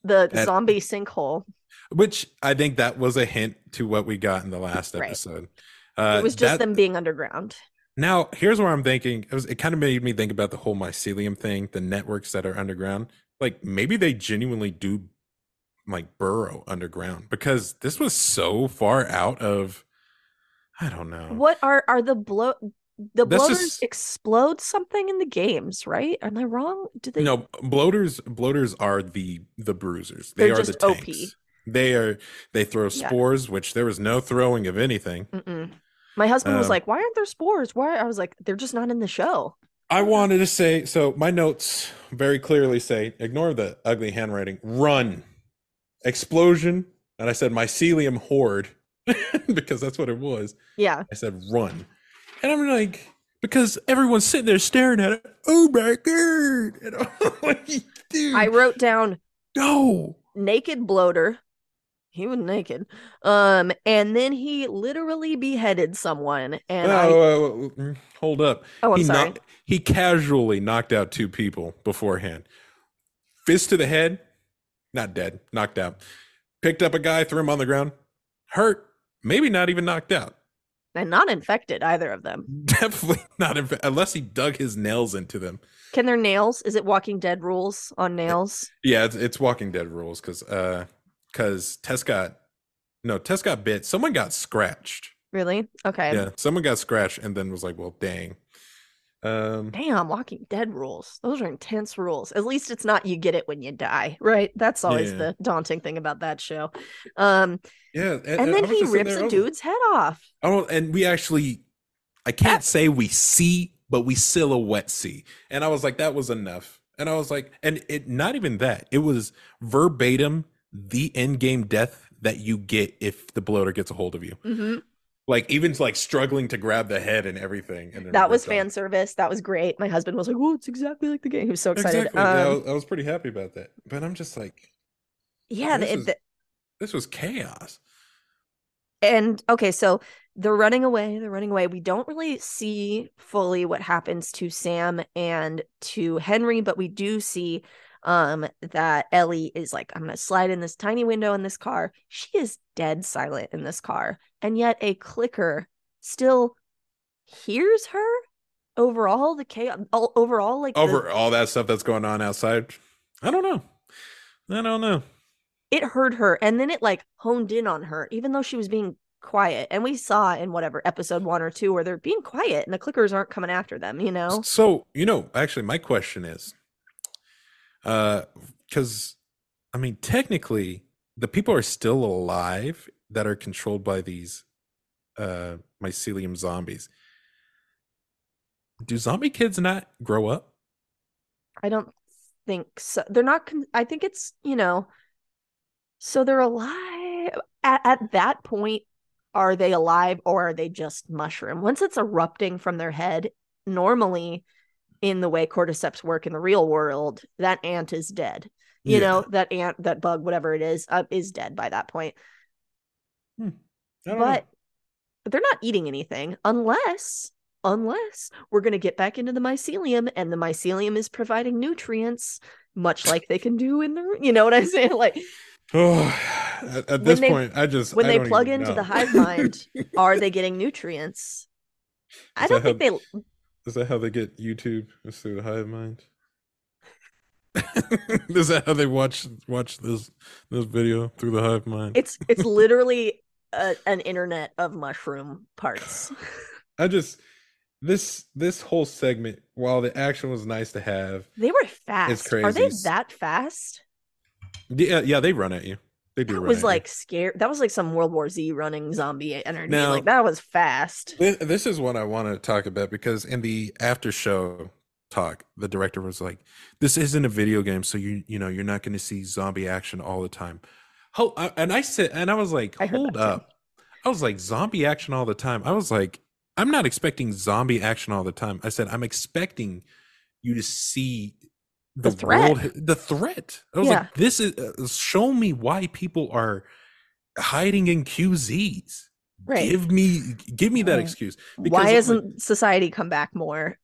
the that- zombie sinkhole. Which I think that was a hint to what we got in the last Right. episode. Uh, it was just that- them being underground. Now, here's where I'm thinking. It, was, it kind of made me think about the whole mycelium thing, the networks that are underground. Like maybe they genuinely do like burrow underground because this was so far out of. I don't know. What are are the blow? The bloaters is- explode something in the games, right? Am I wrong? Do they? No, bloaters. Bloaters are the the bruisers. They They're are just the OP. tanks. They are. They throw Yeah. spores, which there was no throwing of anything. Mm-mm. My husband was Um, like, "Why aren't there spores? Why?" I was like, "They're just not in the show." I wanted to say so. My notes very clearly say ignore the ugly handwriting. Run, explosion, and I said mycelium horde because that's what it was. Yeah, I said run, and I'm like because everyone's sitting there staring at it. Oh my god! And I'm like, dude, I wrote down no. naked bloater. He was naked. Um, and then he literally beheaded someone. And I, Oh, oh, mm, hold up. oh, I'm he sorry. knocked- he casually knocked out two people beforehand. Fist to the head, not dead, knocked out. Picked up a guy, threw him on the ground, hurt, maybe not even knocked out. And not infected either of them. Definitely not, inf- unless he dug his nails into them. Can their nails? Is it Walking Dead rules on nails? Yeah, it's, it's Walking Dead rules because uh, because Tess got no Tess got bit. Someone got scratched. Really? Okay. Yeah, someone got scratched and then was like, "Well, dang." Um, Damn, Walking Dead rules. Those are intense rules. At least it's not you get it when you die, right? That's always Yeah. the daunting thing about that show. Um, yeah, and I then he rips there, I a dude's head off. Oh, and we actually, I can't say we see, but we silhouette see. And I was like, that was enough. And I was like, and it not even that. It was verbatim the end game death that you get if the bloater gets a hold of you. hmm Like even like struggling to grab the head and everything. And That was ripped off. fan service. That was great. My husband was like, "Oh, it's exactly like the game." He was so excited. Exactly. I, Um, was, I was pretty happy about that. But I'm just like, yeah, this the- is- the- this was chaos. and okay, so they're running away. They're running away. We don't really see fully what happens to Sam and to Henry, but we do see um that Ellie is like, I'm gonna slide in this tiny window in this car. She is dead silent in this car, and yet a clicker still hears her. Overall, the chaos. all- Overall, like the- Over all that stuff that's going on outside. I don't know. I don't know. it heard her and then it like honed in on her even though she was being quiet and we saw in whatever episode one or two where they're being quiet and the clickers aren't coming after them you know So, you know, actually my question is uh cuz I mean, technically the people are still alive that are controlled by these uh mycelium zombies. Do zombie kids not grow up? i don't think so they're not con- i think it's you know so they're alive at, at that point are they alive or are they just mushroom once it's erupting from their head normally in the way cordyceps work in the real world that ant is dead you Yeah. know that ant that bug whatever it is uh, is dead by that point I know. but they're not eating anything unless unless we're going to get back into the mycelium and the mycelium is providing nutrients much like they can do in the you know what i'm saying like Oh, at, at this they- point, I just when I they plug into know. the hive mind are they getting nutrients i don't that think they Is that how they get YouTube? Is through the hive mind? Is that how they watch watch this this video through the hive mind? it's it's literally a, an internet of mushroom parts I just this this whole segment, while the action was nice to have, they were fast It's crazy. are they that fast yeah, yeah, they run at you. They do. that was like scary that was like some world war z running zombie energy Now- like that was fast Thi- This is what I want to talk about because in the after show talk, the director was like, "This isn't a video game, so you you know you're not going to see zombie action all the time." I- and I said, and I was like, I "Hold that too. up!" I was like, "Zombie action all the time." I was like, "I'm not expecting zombie action all the time." I said, "I'm expecting you to see." The threat. world, the threat. I was Yeah. like, "This is uh, show me why people are hiding in QZs. right Give me, give me that excuse." why because, like- hasn't society come back more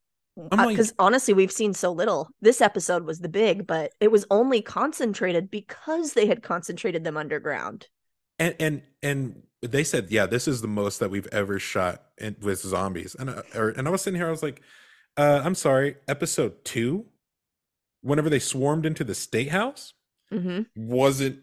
I'm like- because honestly we've seen so little this episode was the big but it was only concentrated because they had concentrated them underground and and and they said yeah this is the most that we've ever shot in, with zombies and I, or, and I was sitting here I was like uh I'm sorry episode 2 whenever they swarmed into the state house hmm wasn't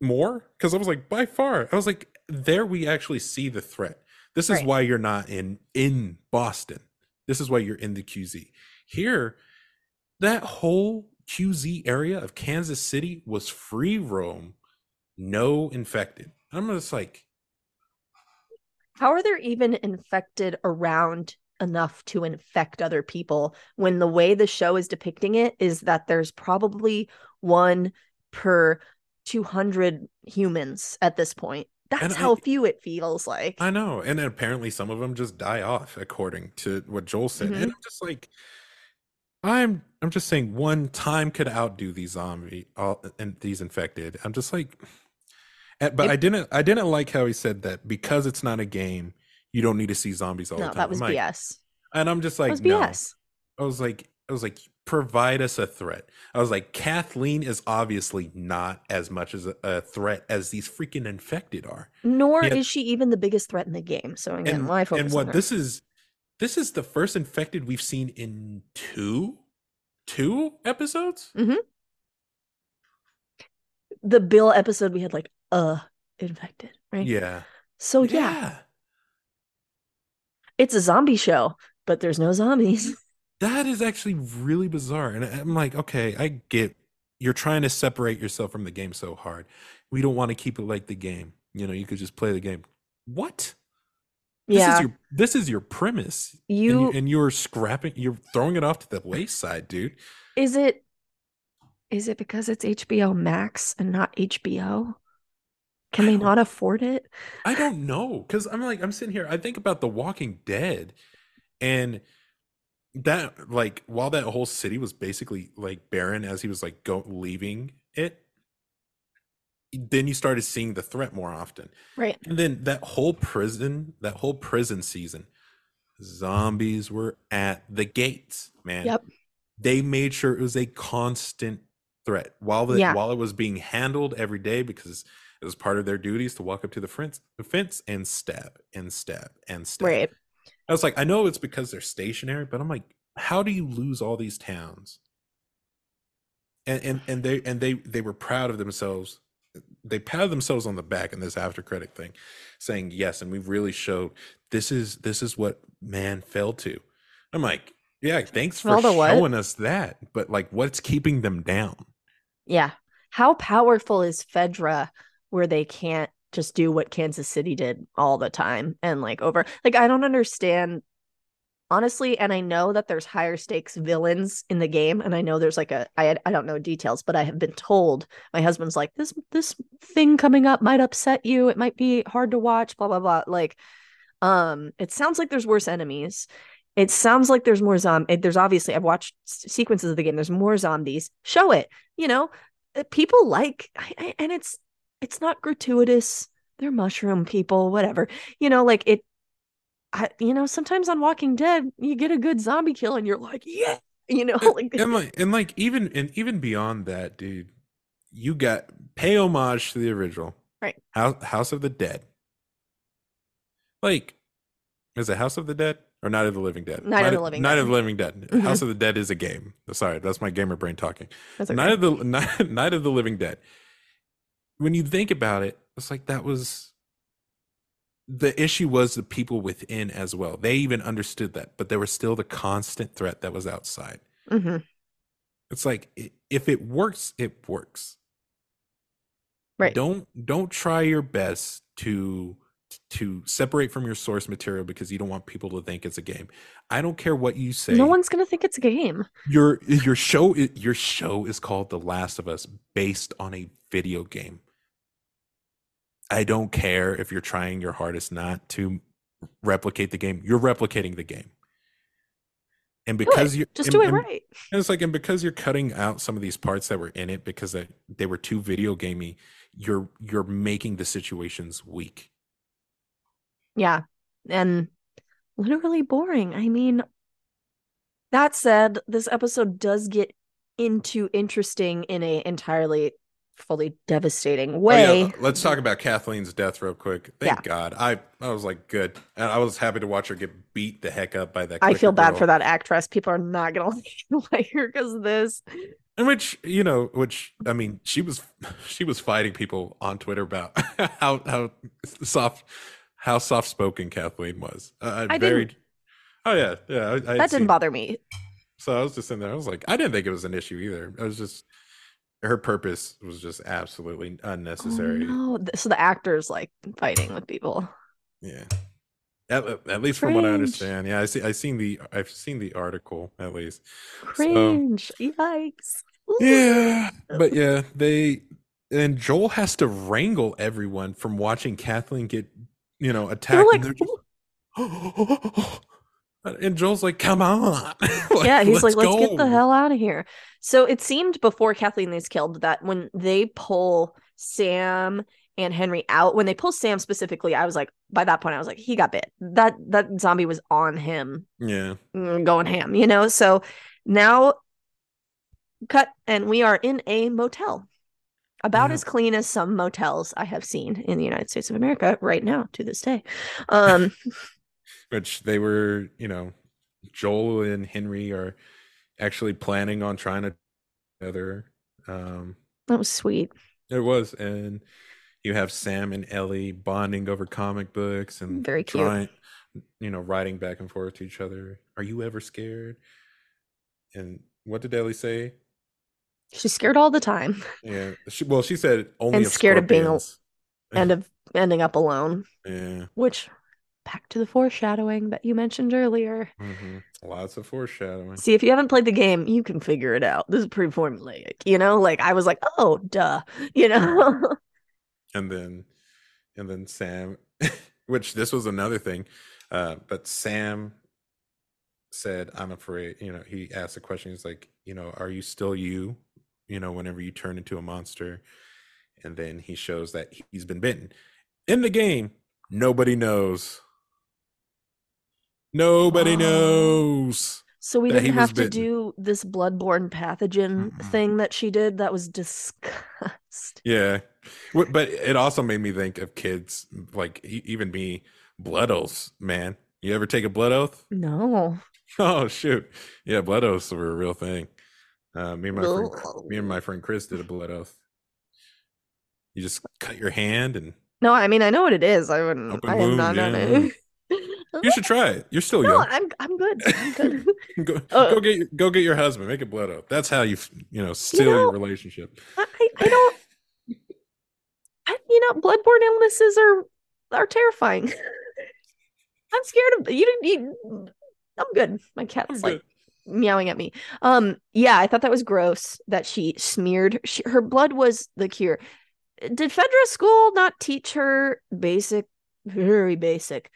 more? Cuz I was like by far. I was like there we actually see the threat. This is Right. why you're not in in Boston. This is why you're in the QZ here that whole QZ area of Kansas City was free roam no infected. I'm just like how are there even infected around enough to infect other people when the way the show is depicting it is that there's probably one per 200 humans at this point that's And how I- few it feels like I know, and apparently some of them just die off, according to what Joel said. Mhm. And I'm just like, I'm, I'm just saying, one time could outdo these zombie, all and these infected. I'm just like, but If- I didn't, I didn't like how he said that because it's not a game, you don't need to see zombies all no the time. that was I'm like, bs and I'm just like, was no. bs I was like, I was like, provide us a threat. I was like, Kathleen is obviously not as much as a, a threat as these freaking infected are. nor Yeah. is she even the biggest threat in the game so again and, why focus and on what this is this is the first infected we've seen in two two episodes the bill episode we had like uh infected right yeah so yeah. It's a zombie show but there's no zombies. That is actually really bizarre and i'm like okay i get you're trying to separate yourself from the game so hard. We don't want to keep it like the game you know you could just play the game. What? This yeah. is your this is your premise and, you you, and you're scrapping you're throwing it off to the wayside dude. Is it is it because it's hbo max and not hbo can they not afford it I don't know because I'm like I'm sitting here. I think about The Walking Dead, and that like while that whole city was basically like barren as he was like go leaving it, then you started seeing the threat more often. right And then that whole prison, that whole prison season, zombies were at the gates, man. Yep. They made sure it was a constant threat while the Yeah. while it was being handled every day because it was part of their duties to walk up to the fence, the fence and stab and stab and stab. right I was like, I know it's because they're stationary, but I'm like, how do you lose all these towns? And and and they and they they were proud of themselves. They patted themselves on the back in this after credit thing, saying yes, and we've really showed this is this is what man fell to. I'm like, yeah, thanks for showing us that, but like, what's keeping them down? yeah how powerful is fedra where they can't just do what kansas city did all the time and like over like i don't understand honestly and i know that there's higher stakes villains in the game and i know there's like a i i don't know details but i have been told my husband's like this this thing coming up might upset you. It might be hard to watch blah blah blah like um it sounds like there's worse enemies. It sounds like there's more zombie there's obviously i've watched sequences of the game there's more zombies. Show it you know? Uh, people like and it's it's not gratuitous they're mushroom people whatever you know like it I, you know, sometimes on Walking Dead, you get a good zombie kill and you're like, yeah, you know, like and like and like even and even beyond that, dude, you got pay homage to the original, Right. House House of the Dead. Like, is it House of the Dead or Night of the Living Dead? Night of the Living Night Dead. of the Living Dead. Mhm. House of the Dead is a game. Sorry, that's my gamer brain talking. that's okay. Night of the Night, Night of the Living Dead. When you think about it, it's like that was the issue was the people within as well. They even understood that, but there was still the constant threat that was outside. Mhm. It's like if it works, it works. Right. Don't don't try your best to to separate from your source material because you don't want people to think it's a game. I don't care what you say. No one's gonna think it's a game. your your show your show is called The Last of Us based on a video game. I don't care if you're trying your hardest not to replicate the game. You're replicating the game. And because you Just and- do it right. and it's like, and because you're cutting out some of these parts that were in it because they, they were too video gamey, you're you're making the situations weak. Yeah. And literally boring. I mean, that said, this episode does get into interesting in a entirely fully devastating Oh, way. yeah, let's talk about Kathleen's death real quick. Thank Yeah. God. I I was like, good. And I was happy to watch her get beat the heck up by that. I feel bad girl. for that actress. People are not gonna like her because of this. And which you know, which I mean, she was she was fighting people on Twitter about how how soft how soft spoken Kathleen was. Uh, I very. didn't- Oh yeah, yeah. I, I That didn't seen- bother me. So I was just in there. I was like, I didn't think it was an issue either. I was just her purpose was just absolutely Oh, unnecessary. no. Th- So the actor's like fighting with people. Yeah. At, at least from what I understand. Yeah, I see I seen the I've seen the article at least. Cringe. Yikes. Ooh. Yeah. But yeah, they and Joel has to wrangle everyone from watching Kathleen get, you know, attacked. They're like, they're just- oh, and Joel's like, come on. yeah, he's like, let's get the hell out of here. So it seemed before Kathleen is killed that when they pull Sam and Henry out, when they pull Sam specifically, I was like, by that point, I was like, he got bit. That that zombie was on him, Yeah. mm, going ham, you know. So now, cut, and we are in a motel, about Yeah. as clean as some motels I have seen in the United States of America right now to this day. Um, which they were, you know, Joel and Henry are actually planning on trying to together. Um, that was sweet. it was, and you have Sam and Ellie bonding over comic books and Very cute. trying, you know, writing back and forth to each other. Are you ever scared? And what did Ellie say? She's scared all the time Yeah, she, well, she said only And of scared of being al- and of ending up alone. yeah, which back to the foreshadowing that you mentioned earlier. hmm lots of foreshadowing. See, if you haven't played the game, you can figure it out. This is pretty formulaic, you know? Like I was like, oh, duh, you know? and then and then sam which this was another thing uh but sam said i'm afraid you know he asked a question he's like you know are you still you you know whenever you turn into a monster and then he shows that he's been bitten in the game nobody knows nobody Oh. knows so we didn't have to do this bloodborne pathogen thing that she did. That was disgust. yeah but it also made me think of kids like even me blood oaths man you ever take a blood oath No. Oh shoot! Yeah, blood oaths were a real thing. Uh, me and my friend, me and my friend Chris did a blood oath. You just cut your hand, and No, I mean I know what it is. I wouldn't Open I have wound, not done it. you should try it. You're still no, young. I'm I'm good. I'm good. Go, Uh, go get your, go get your husband. Make it blood oath. That's how you you know seal know- your relationship. I, I don't. I, you know, bloodborne illnesses are are terrifying. I'm scared of you. Didn't. You, I'm good. My cat's like meowing at me. Um. Yeah, I thought that was gross that she smeared. She, her blood was the cure. Did Fedra school not teach her basic, very basic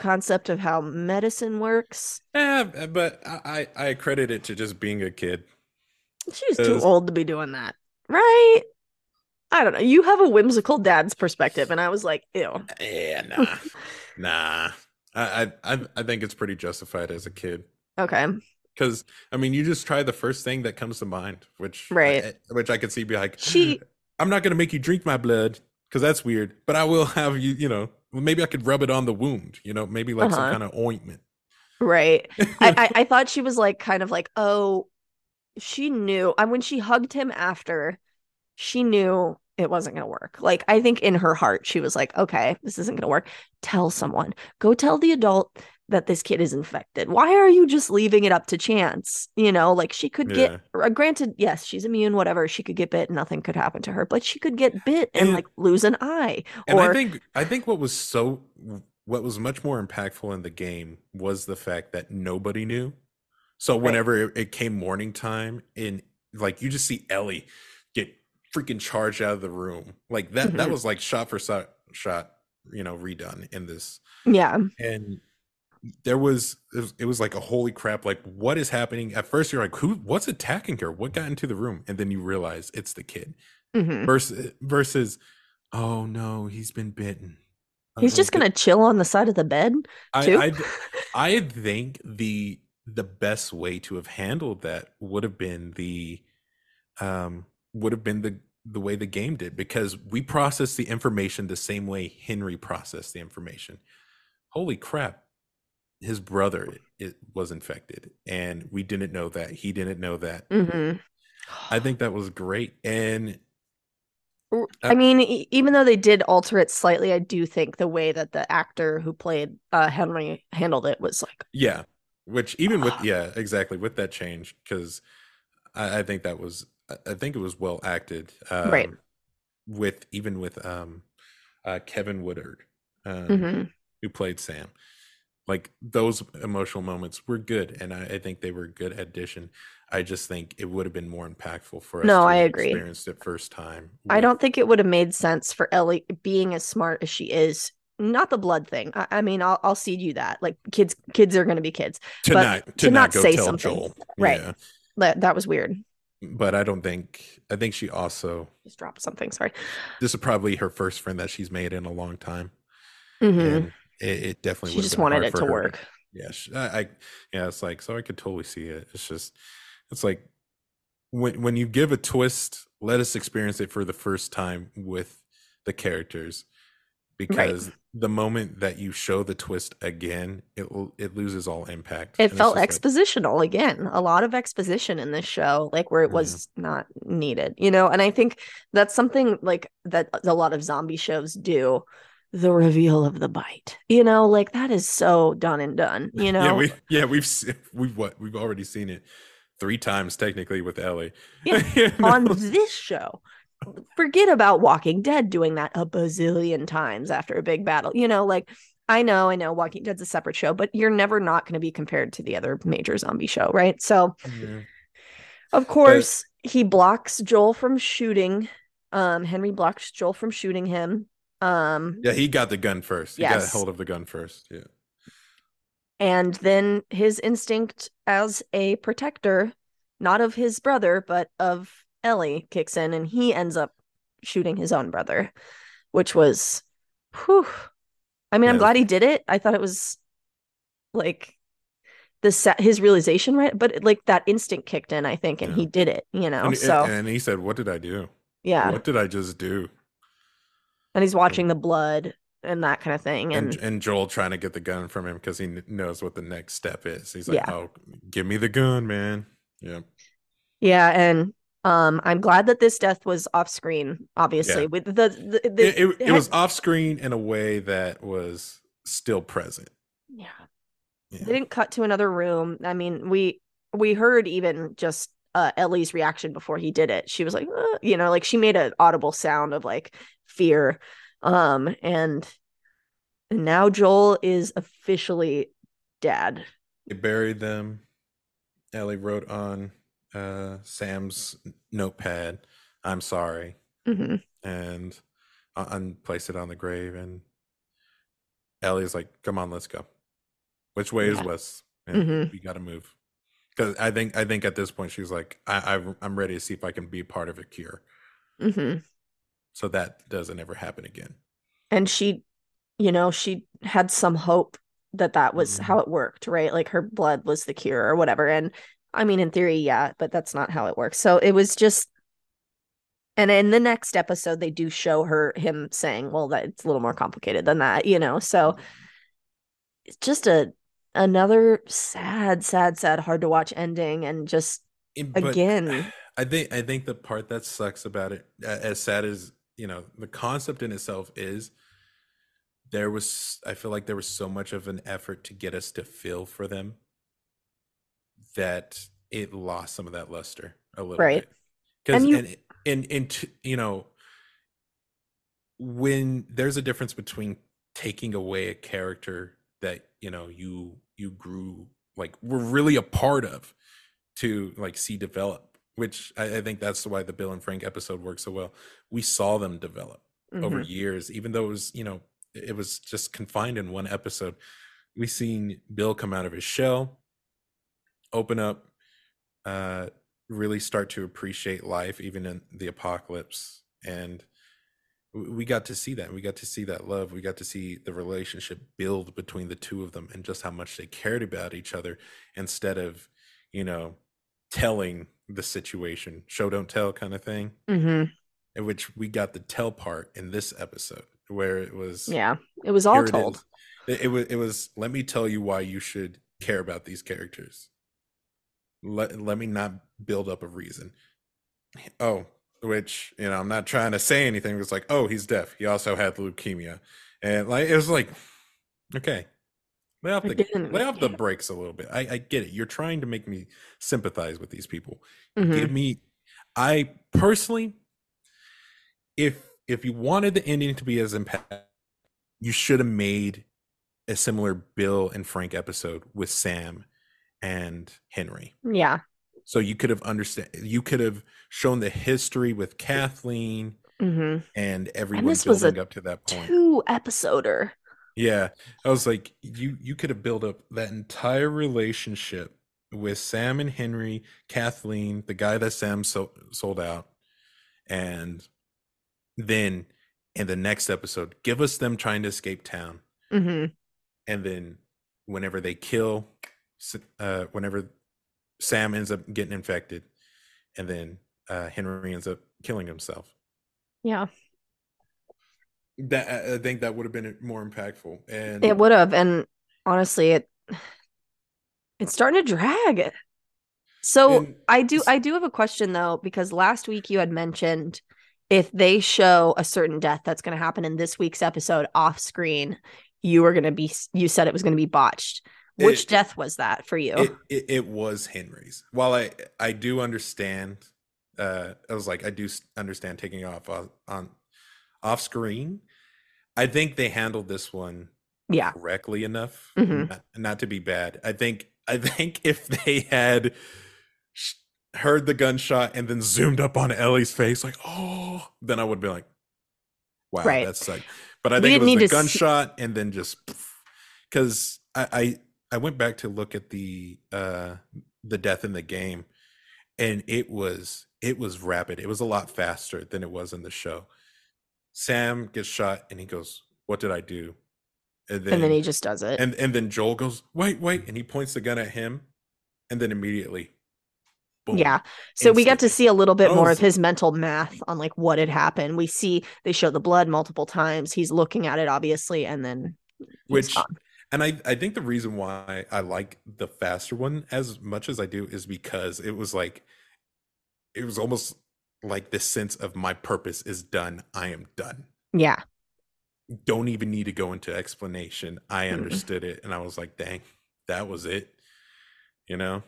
concept of how medicine works? Yeah, but I I credit it to just being a kid. She was too old to be doing that, right? I don't know. You have a whimsical dad's perspective, and I was like, ew. Yeah, nah, nah. I I I think it's pretty justified as a kid Okay. because I mean you just try the first thing that comes to mind, which Right. I, which I could see be like She I'm not gonna make you drink my blood because that's weird, but I will have you. You know, maybe I could rub it on the wound. You know, maybe like some Uh-huh. kind of ointment. right. I, I I thought she was like kind of like, oh, she knew. And when she hugged him after, she knew it wasn't going to work. Like, I think in her heart, she was like, okay, this isn't going to work. Tell someone. Go tell the adult that this kid is infected. Why are you just leaving it up to chance? You know, like she could Yeah. get, granted, yes, she's immune, whatever. She could get bit, nothing could happen to her, but she could get bit and And- like lose an eye. And or, I think I think what was so what was much more impactful in the game was the fact that nobody knew. So whenever it, it came morning time, and like you just see Ellie get freaking charged out of the room, like that that Mhm. was like shot for shot, shot, you know, redone in this. yeah. And there was it, was it was like a holy crap, like what is happening? At first you're like, who? What's attacking her? What got into the room? And then you realize it's the kid. mhm. Versus versus, oh no, he's been bitten. He's just to chill on the side of the bed, I, too. I I think the the best way to have handled that would have been the um would have been the the way the game did because we process the information the same way Henry processed the information. Holy crap. His brother it was infected and we didn't know that. He didn't know that. hmm I think that was great and I mean, even though they did alter it slightly, I do think the way that the actor who played uh, Henry handled it was like, Yeah, which even with yeah, exactly with that change because I, I think that was I- think it was well acted. Um, Right. With even with um, uh, Keivonn Woodard, um, mhm. who played Sam, like those emotional moments were good, and I, I think they were a good addition. I just think it would have been more impactful for us. No, to I agree. Experienced it first time. I don't think it would have made sense for Ellie being as smart as she is. Not the blood thing. I, I mean, I'll I'll cede you that. Like kids, kids are going to be kids. to but not to, to not, not say something. Joel. Right. Yeah. That that was weird. But I don't think I think she also Just dropped something. Sorry. this is probably her first friend that she's made in a long time. Mhm. It, it definitely She just wanted it to her work. yeah I, I yeah it's like so i could totally see it it's just it's like when when you give a twist let us experience it for the first time with the characters because the moment that you show the twist again it will it loses all impact It And felt just like- expositional again. A lot of exposition in this show, like where it Yeah. was not needed, you know. And I think that's something like that a lot of zombie shows do. The reveal of the bite, you know, like that is so done and done, you know. yeah we yeah we've we've what we've already seen it three times technically with ellie Yeah, You on this show. Forget about Walking Dead doing that a bazillion times after a big battle. You know, like I know, I know Walking Dead's a separate show, but you're never not going to be compared to the other major zombie show, right? So, Yeah. of course, he blocks Joel from shooting. Um, Henry blocks Joel from shooting him. Um, Yeah, he got the gun first. He got hold of the gun first. Yeah. and then his instinct as a protector, not of his brother, but of Ellie, kicks in, and he ends up shooting his own brother, which was, whew. I mean, I'm glad he did it. I thought it was like the set his realization, right? But like that instinct kicked in, I think, and Yeah. he did it. You know, And, so and he said, What did I do? yeah, What did I just do? And he's watching the blood and that kind of thing, And, and and Joel trying to get the gun from him because he kn- knows what the next step is. He's like, Yeah. Oh, give me the gun, man. Yeah. Yeah, and um, I'm glad that this death was off screen. Obviously, Yeah. with the the, the It, it, it had- was off screen in a way that was still present. yeah. Yeah. They didn't cut to another room. I mean, we we heard even just uh, Ellie's reaction before he did it. She was like, "Uh," you know, like she made an audible sound of like fear. Um, and now Joel is officially dad. They buried them. Ellie wrote on uh, Sam's notepad, I'm sorry. hmm and uh, and place it on the grave. And Ellie's like, "Come on, let's go." Which way is Yeah. west? Yeah, Mhm. We got to move. Because I think I think at this point she's like, I, I I'm ready to see if I can be part of a cure, hmm so that doesn't ever happen again. And she, you know, she had some hope that that was Mhm. how it worked, right? Like her blood was the cure or whatever. And I mean, in theory, yeah, but that's not how it works. So it was just, and in the next episode, they do show her him saying, "Well, that it's a little more complicated than that," you know. So it's just a another sad, sad, sad, hard to watch ending, and just eh, but again, I think I think the part that sucks about it, as sad as you know, the concept in itself is, there was I feel like there was so much of an effort to get us to feel for them that it lost some of that luster a little Right. bit. Because And you- and, and and t- you know when there's a difference between taking away a character that you know you you grew like were really a part of to like see develop which I, I think that's why the bill and frank episode works so well. We saw them develop over mhm, years even though it was you know it was just confined in one episode. We seen bill come out of his shell open up uh really start to appreciate life even in the apocalypse and we got to see that we got to see that love we got to see the relationship build between the two of them and just how much they cared about each other instead of you know telling the situation show don't tell kind of thing mhm. in which we got the tell part in this episode where it was yeah, it was all told. It, it was it was let me tell you why you should care about these characters let, let me not build up a reason oh which you know i'm not trying to say anything it's like oh he's deaf. He also had leukemia. And like it was like okay lay off the lay off the brakes a little bit. I, I get it. You're trying to make me sympathize with these people. Mhm. give me i personally if if you wanted the ending to be as impactful you should have made a similar bill and frank episode with sam and henry. Yeah. So you could have understand you could have shown the history with kathleen hmm and everyone this was a building up to that point. Two episoder. yeah. I was like you you could have built up that entire relationship with sam and henry kathleen the guy that sam so, sold out and then in the next episode give us them trying to escape town. Hmm and then whenever they kill uh whenever sam ends up getting infected and then uh henry ends up killing himself Yeah, that i I think that would have been more impactful and it would have. And honestly, it it's starting to drag. So And I do I do have a question though, because last week you had mentioned if they show a certain death that's going to happen in this week's episode off screen, you were going to be you said it was going to be botched. Which It- death was that for you? it, it it was henry's while i i do understand uh i was like i do understand taking off on, on off screen i think they handled this one yeah. correctly enough Mhm. not, not to be bad i think i think if they had heard the gunshot and then zoomed up on ellie's face like oh then i would be like wow Right. that's like but i think it was the to see- gunshot and then just because I, I i went back to look at the uh the death in the game and it was it was rapid it was a lot faster than it was in the show sam gets shot and he goes what did i do and then, and then he just does it. and and then joel goes wait wait and he points the gun at him and then immediately boom. Yeah. So we got to see a little bit I more of his mental math on like what had happened. We see they show the blood multiple times. He's looking at it obviously and then which gone. And i i think the reason why i like the faster one as much as i do is because it was like it was almost like this sense of my purpose is done i am done Yeah. don't even need to go into explanation i understood it and i was like dang that was it you know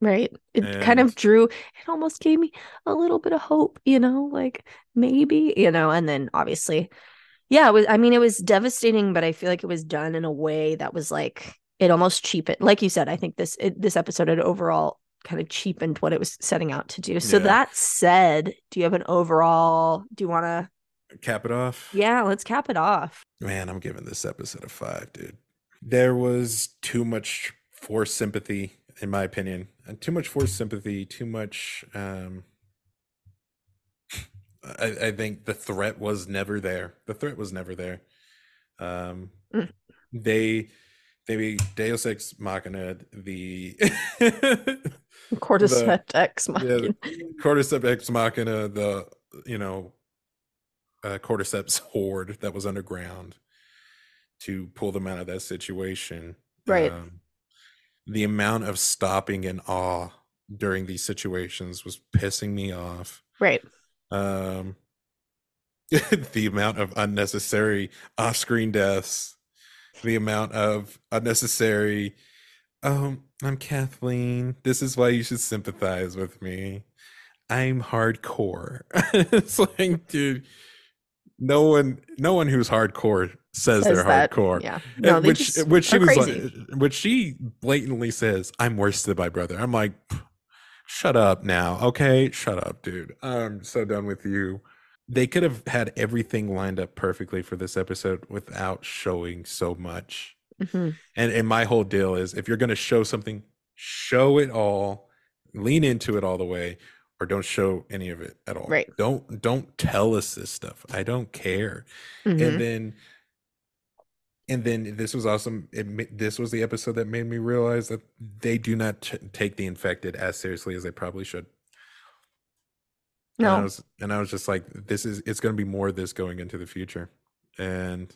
Right. It kind of drew it almost gave me a little bit of hope, you know, like maybe, you know, and then obviously yeah, it was I mean it was devastating, but I feel like it was done in a way that was like it almost cheapened. Like you said, I think this it, this episode had overall kind of cheapened what it was setting out to do. So Yeah. that said, do you have an overall do you want to cap it off Yeah, let's cap it off. Man, I'm giving this episode a five, dude. There was too much forced sympathy, in my opinion, and too much forced sympathy, too much. Um, I, I think the threat was never there. The threat was never there. Um, Mm. They maybe Deus Ex Machina, the Cordyceps Ex yeah, Machina. the Cordyceps Ex Machina, the you know uh, Cordyceps horde that was underground to pull them out of that situation. Right. Um, the amount of stopping in awe during these situations was pissing me off. Right. Um, the amount of unnecessary off-screen deaths, the amount of unnecessary. Um, I'm Kathleen. This is why you should sympathize with me. I'm hardcore. it's like, dude, no one, no one who's hardcore says, Says they're that. hardcore. Yeah. No, which which she was crazy. like which she blatantly says i'm worse than my brother i'm like shut up now okay? Shut up dude. I'm so done with you. They could have had everything lined up perfectly for this episode without showing so much. Mhm. and and my whole deal is if you're going to show something show it all lean into it all the way or don't show any of it at all. Right. don't don't tell us this stuff. I don't care. Mhm. and then and then this was awesome it, this was the episode that made me realize that they do not t- take the infected as seriously as they probably should and I No. was, and I was just like this is it's going to be more of this going into the future and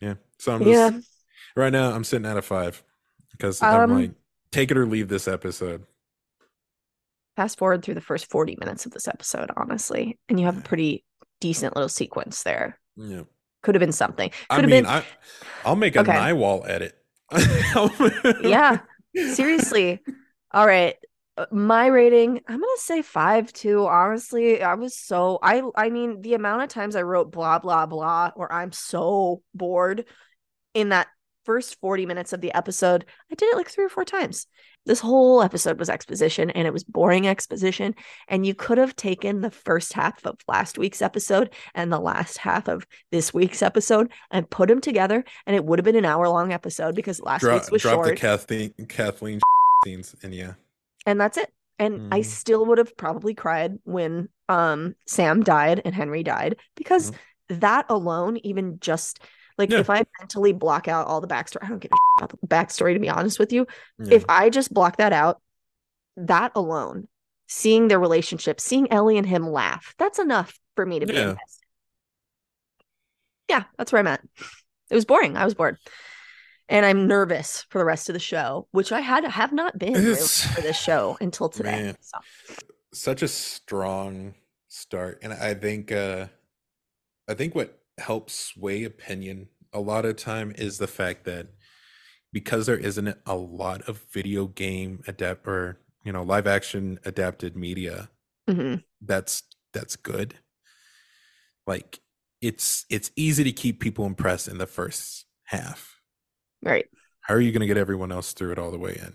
yeah so i'm just Yeah. right now i'm sitting at a five because i'm Um, like take it or leave this episode Fast forward through the first 40 minutes of this episode, honestly, and you have a pretty decent little sequence there. yeah Could have been something. Could i have mean been i i'll make a Okay. Naiwal edit Yeah. seriously. All right. Uh, My rating, I'm gonna say five too. Honestly, I was so I I mean the amount of times I wrote blah blah blah or I'm so bored in that first 40 minutes of the episode, I did it like three or four times. This whole episode was exposition and it was boring exposition. And you could have taken the first half of last week's episode and the last half of this week's episode and put them together, and it would have been an hour long episode because last drop, week's was drop short the kathleen kathleen scenes and yeah and that's it and i Mhm. still would have probably cried when um sam died and henry died because that alone even just like Yeah. if i mentally block out all the backstory i don't give a shit about the backstory to be honest with you. Yeah. if i just block that out that alone seeing their relationship seeing ellie and him laugh that's enough for me to be Yeah. invested. Yeah that's where i'm at. It was boring. I was bored. And i'm nervous for the rest of the show which i had have not been really for this show until today so. such a strong start. And i think uh i think what helps sway opinion a lot of time is the fact that because there isn't a lot of video game adapt or you know live action adapted media Mhm. that's that's good like it's it's easy to keep people impressed in the first half right how are you going to get everyone else through it all the way in?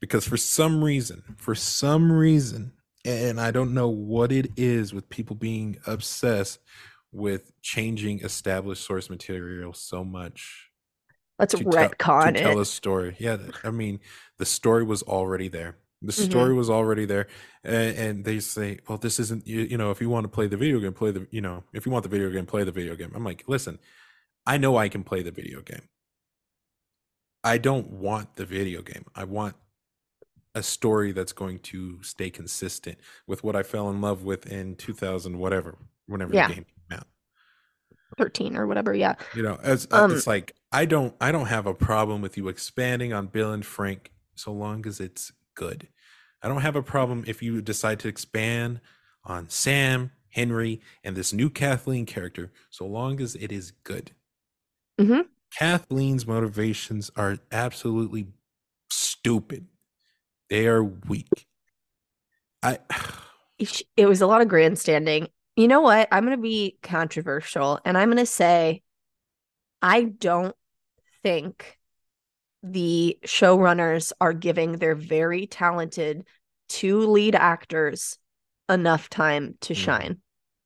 Because for some reason, for some reason, and I don't know what it is with people being obsessed with changing established source material so much let's to tell, retcon to tell a story. Yeah, I mean, the story was already there. The Mhm. story was already there, and, and they say, "Well, this isn't you, you know. If you want to play the video game, play the you know. If you want the video game, play the video game." I'm like, listen, I know I can play the video game. I don't want the video game. I want a story that's going to stay consistent with what I fell in love with in 2000, whatever, whenever Yeah. the game. 13 or whatever yeah You know, as uh, Um, it's like I don't I don't have a problem with you expanding on Bill and Frank so long as it's good. I don't have a problem if you decide to expand on Sam, Henry, and this new Kathleen character so long as it is good. Mhm. Kathleen's motivations are absolutely stupid. They are weak. I it was a lot of grandstanding you know what i'm going to be controversial and i'm going to say i don't think the showrunners are giving their very talented two lead actors enough time to Mm. shine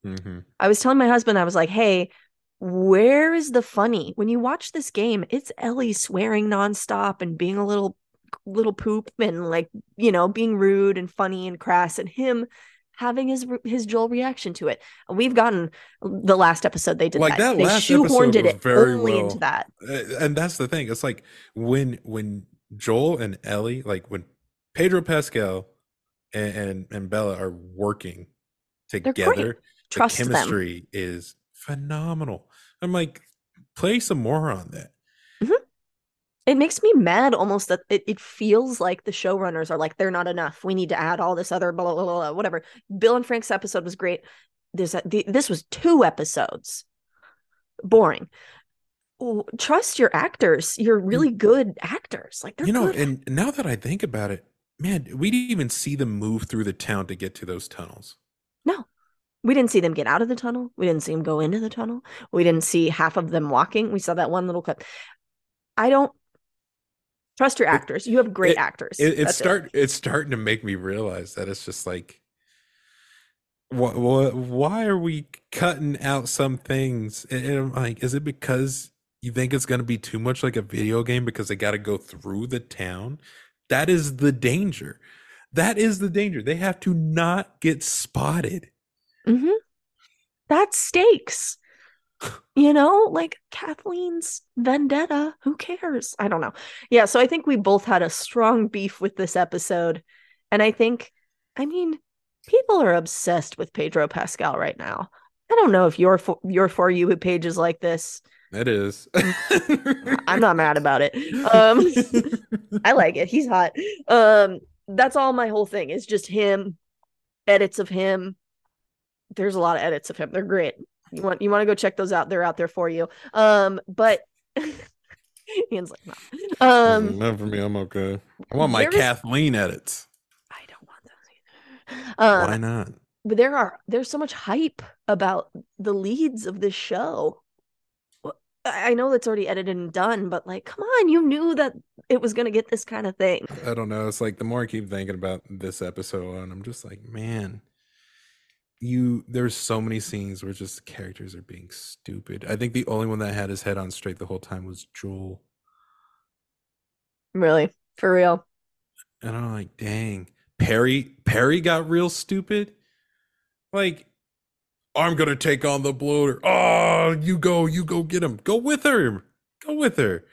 Mhm. I was telling my husband, I was like, hey, where is the funny? When you watch this game, it's Ellie swearing nonstop and being a little little poop and like, you know, being rude and funny and crass and him having his his Joel reaction to it. We've gotten the last episode they did Like, that. that They shoehorned it very only well- into that. And that's the thing. It's like when when Joel and Ellie, like when Pedro Pascal and and, and Bella are working together, Trust the them. chemistry is phenomenal. I'm like, play some more on that. It makes me mad almost that it, it feels like the showrunners are like, they're not enough. We need to add all this other blah, blah, blah, blah, whatever. Bill and Frank's episode was great. There's a, the, this was two episodes. Boring. Trust your actors. You're hmm. really good actors. Like they're you know, and now that I think about it, man, we didn't even see them move through the town to get to those tunnels. no, we didn't see them get out of the tunnel. We didn't see them go into the tunnel. We didn't see half of them walking. We saw that one little clip. I don't trust your actors. You have great it- actors. It, it's start it's starting to make me realize that it's just like what, what why are we cutting out some things? And, and I'm like is it because you think it's going to be too much like a video game because they got to go through the town? That is the danger. That is the danger. They have to not get spotted. Hmm That's stakes. You know, like Kathleen's vendetta. Who cares? I don't know. Yeah, so I think we both had a strong beef with this episode. And I think, I mean, people are obsessed with Pedro Pascal right now. I don't know if your for, your for you page is like this. it is I'm not mad about it. Um I like it. He's hot. Um that's all my whole thing is just him, edits of him. There's a lot of edits of him. They're great. You want you want to go check those out. They're out there for you. Um but Ian's like, no. Um not for me i'm okay i want my kathleen edits I don't want those either. Um why not but there are there's so much hype about the leads of this show. I I know that's already edited and done, but like, come on, you knew that it was gonna get this kind of thing. I don't know. It's like the more I keep thinking about this episode, and I'm just like, man, you. There's so many scenes where just the characters are being stupid. I think the only one that had his head on straight the whole time was Joel, Really, for real. and I'm like, dang, Perry. Perry got real stupid. Like, I'm gonna take on the bloater. Oh, you go, you go get him. Go with her. Go with her.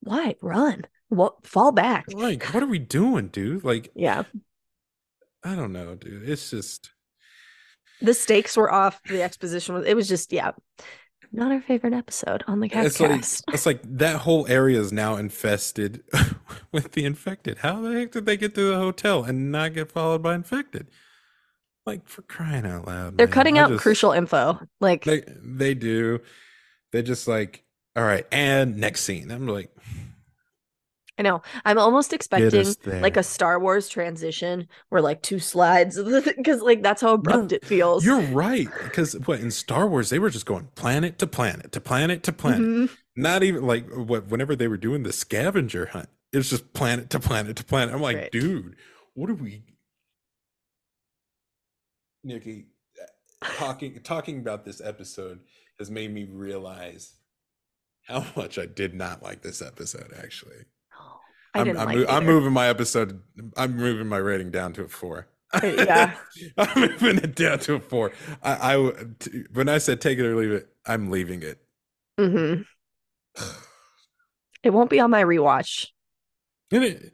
Why run? What fall back? Like, what are we doing, dude? Like, Yeah, I don't know, dude. It's just. The stakes were off. The exposition was. It was just yeah, not our favorite episode on the It's like cast. it's like that whole area is now infested with the infected. How the heck did they get to the hotel and not get followed by infected? Like for crying out loud. They're man. cutting I out just- crucial info. Like They they do. They just like all right, and next scene. I'm like, I know. I'm almost expecting like a Star Wars transition where like two slides because like that's how abrupt it feels. You're right because what in Star Wars they were just going planet to planet to planet to planet. Mhm. Not even like what whenever they were doing the scavenger hunt, it was just planet to planet to planet. I'm like, Right. dude, what are we? Nikki, talking talking about this episode has made me realize how much I did not like this episode. Actually, I I'm didn't I'm, like it I'm moving my episode. I'm moving my rating down to a four. yeah. I'm moving it down to a four. I, I t- when I said take it or leave it, I'm leaving it. Mm-hmm. It won't be on my rewatch. And, it,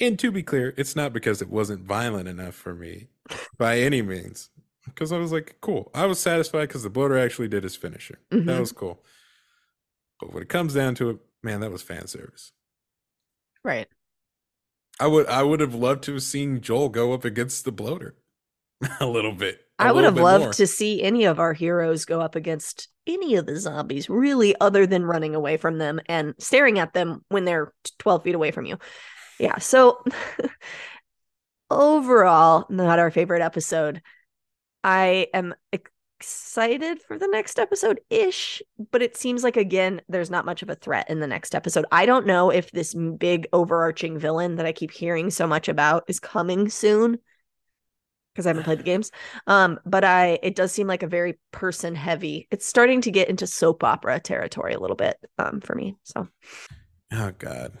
and to be clear, it's not because it wasn't violent enough for me by any means. Because I was like, cool. I was satisfied because the bloater actually did his finisher. That Mhm. was cool. But when it comes down to it, man, that was fan service. Right. I would I would have loved to have seen Joel go up against the bloater a little bit. I I would have loved to see any of our heroes go up against any of the zombies, really, other than running away from them and staring at them when they're 12 feet away from you. Yeah. So, overall, not our favorite episode. I am excited for the next episode ish, but it seems like, again, there's not much of a threat in the next episode. I don't know if this big overarching villain that I keep hearing so much about is coming soon because I haven't played the games. Um, but I it does seem like a very person heavy. It's starting to get into soap opera territory a little bit um for me. So Oh God,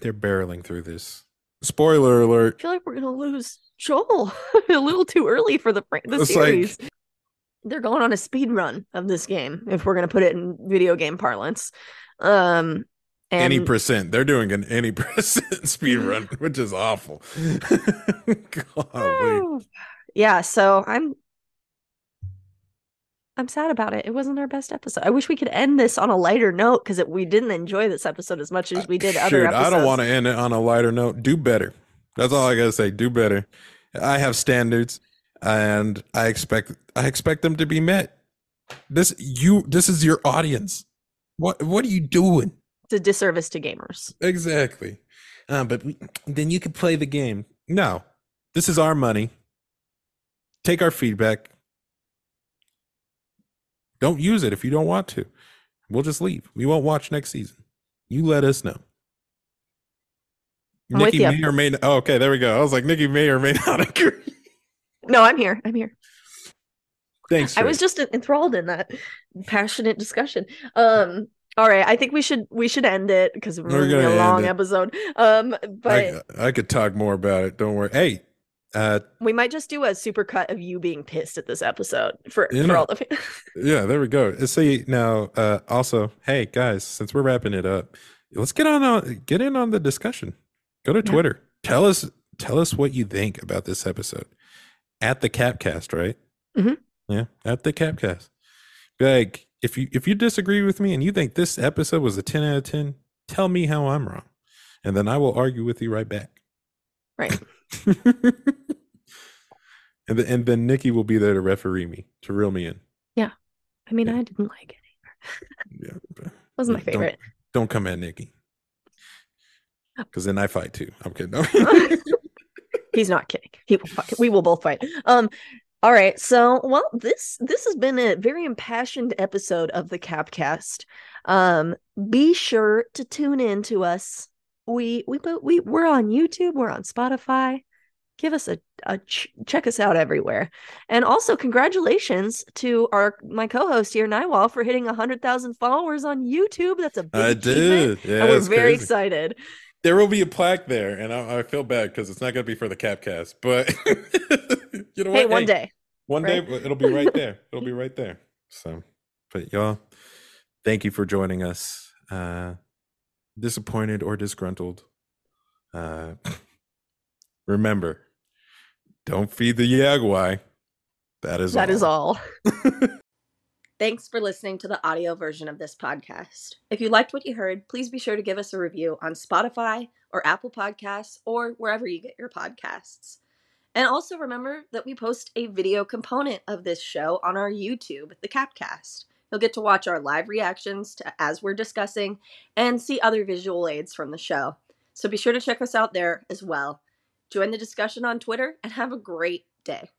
they're barreling through this Spoiler alert. I feel like we're gonna lose Joel a little too early for the the It's series. like- They're going on a speed run of this game, if we're gonna put it in video game parlance. Um, and any percent. They're doing an any percent speed run, which is awful. Yeah, so I'm I'm sad about it. It wasn't our best episode. I wish we could end this on a lighter note because we didn't enjoy this episode as much as we did other Shoot, episodes. I don't want to end it on a lighter note. Do better. That's all I gotta say. Do better. I have standards, and I expect I expect them to be met. This you this is your audience. What what are you doing? It's a disservice to gamers. Exactly. Uh, but we, then you can play the game. No, this is our money. Take our feedback. Don't use it if you don't want to. We'll just leave. We won't watch next season. You let us know. I'm Nikki may or may not. Oh, okay, there we go. I was like, Nikki may or may not agree. No, I'm here. I'm here. Thanks. I was just enthralled in that passionate discussion. Um, all right, I think we should we should end it because we're, We're gonna be a long episode. Um, but I, I could talk more about it. Don't worry. Hey, uh, we might just do a super cut of you being pissed at this episode for, for know- all the fans. Yeah, there we go. Uh, See now. Uh, also, hey guys, since we're wrapping it up, let's get on uh, get in on the discussion. Go to Yeah. Twitter. Tell us tell us what you think about this episode at the Capped Cast. Right? Mhm. Yeah, at the Capped Cast. Like if you if you disagree with me and you think this episode was a ten out of ten, tell me how I'm wrong, and then I will argue with you right back. Right. and then and then Nikki will be there to referee me to reel me in. Yeah, I mean, Yeah. I didn't like it. Yeah. but- wasn't my Yeah, don't- favorite. Don't come at Nikki. Because then I fight too. I'm kidding. He's not kidding. He will fight. We will both fight. Um. All right. So, well, this this has been a very impassioned episode of the Capped Cast. Um. Be sure to tune in to us. We we put we we're on YouTube. We're on Spotify. Give us a, a ch- check us out everywhere. And also, congratulations to our my co-host here, Naiwal, for hitting hundred thousand followers on YouTube. That's a big I achievement, did. Yeah, and we're very crazy. excited. There will be a plaque there, and I, I feel bad because it's not going to be for the Capped Cast, but you know what? Hey, one day. one right? day it'll be right there. It'll be right there. So, but y'all, thank you for joining us. Uh, disappointed or disgruntled, uh, remember, don't feed the Yagwai. That is That is all. Thanks for listening to the audio version of this podcast. If you liked what you heard, please be sure to give us a review on Spotify or Apple Podcasts or wherever you get your podcasts. And also remember that we post a video component of this show on our YouTube, the Capped Cast. You'll get to watch our live reactions to as we're discussing and see other visual aids from the show. So be sure to check us out there as well. Join the discussion on Twitter and have a great day.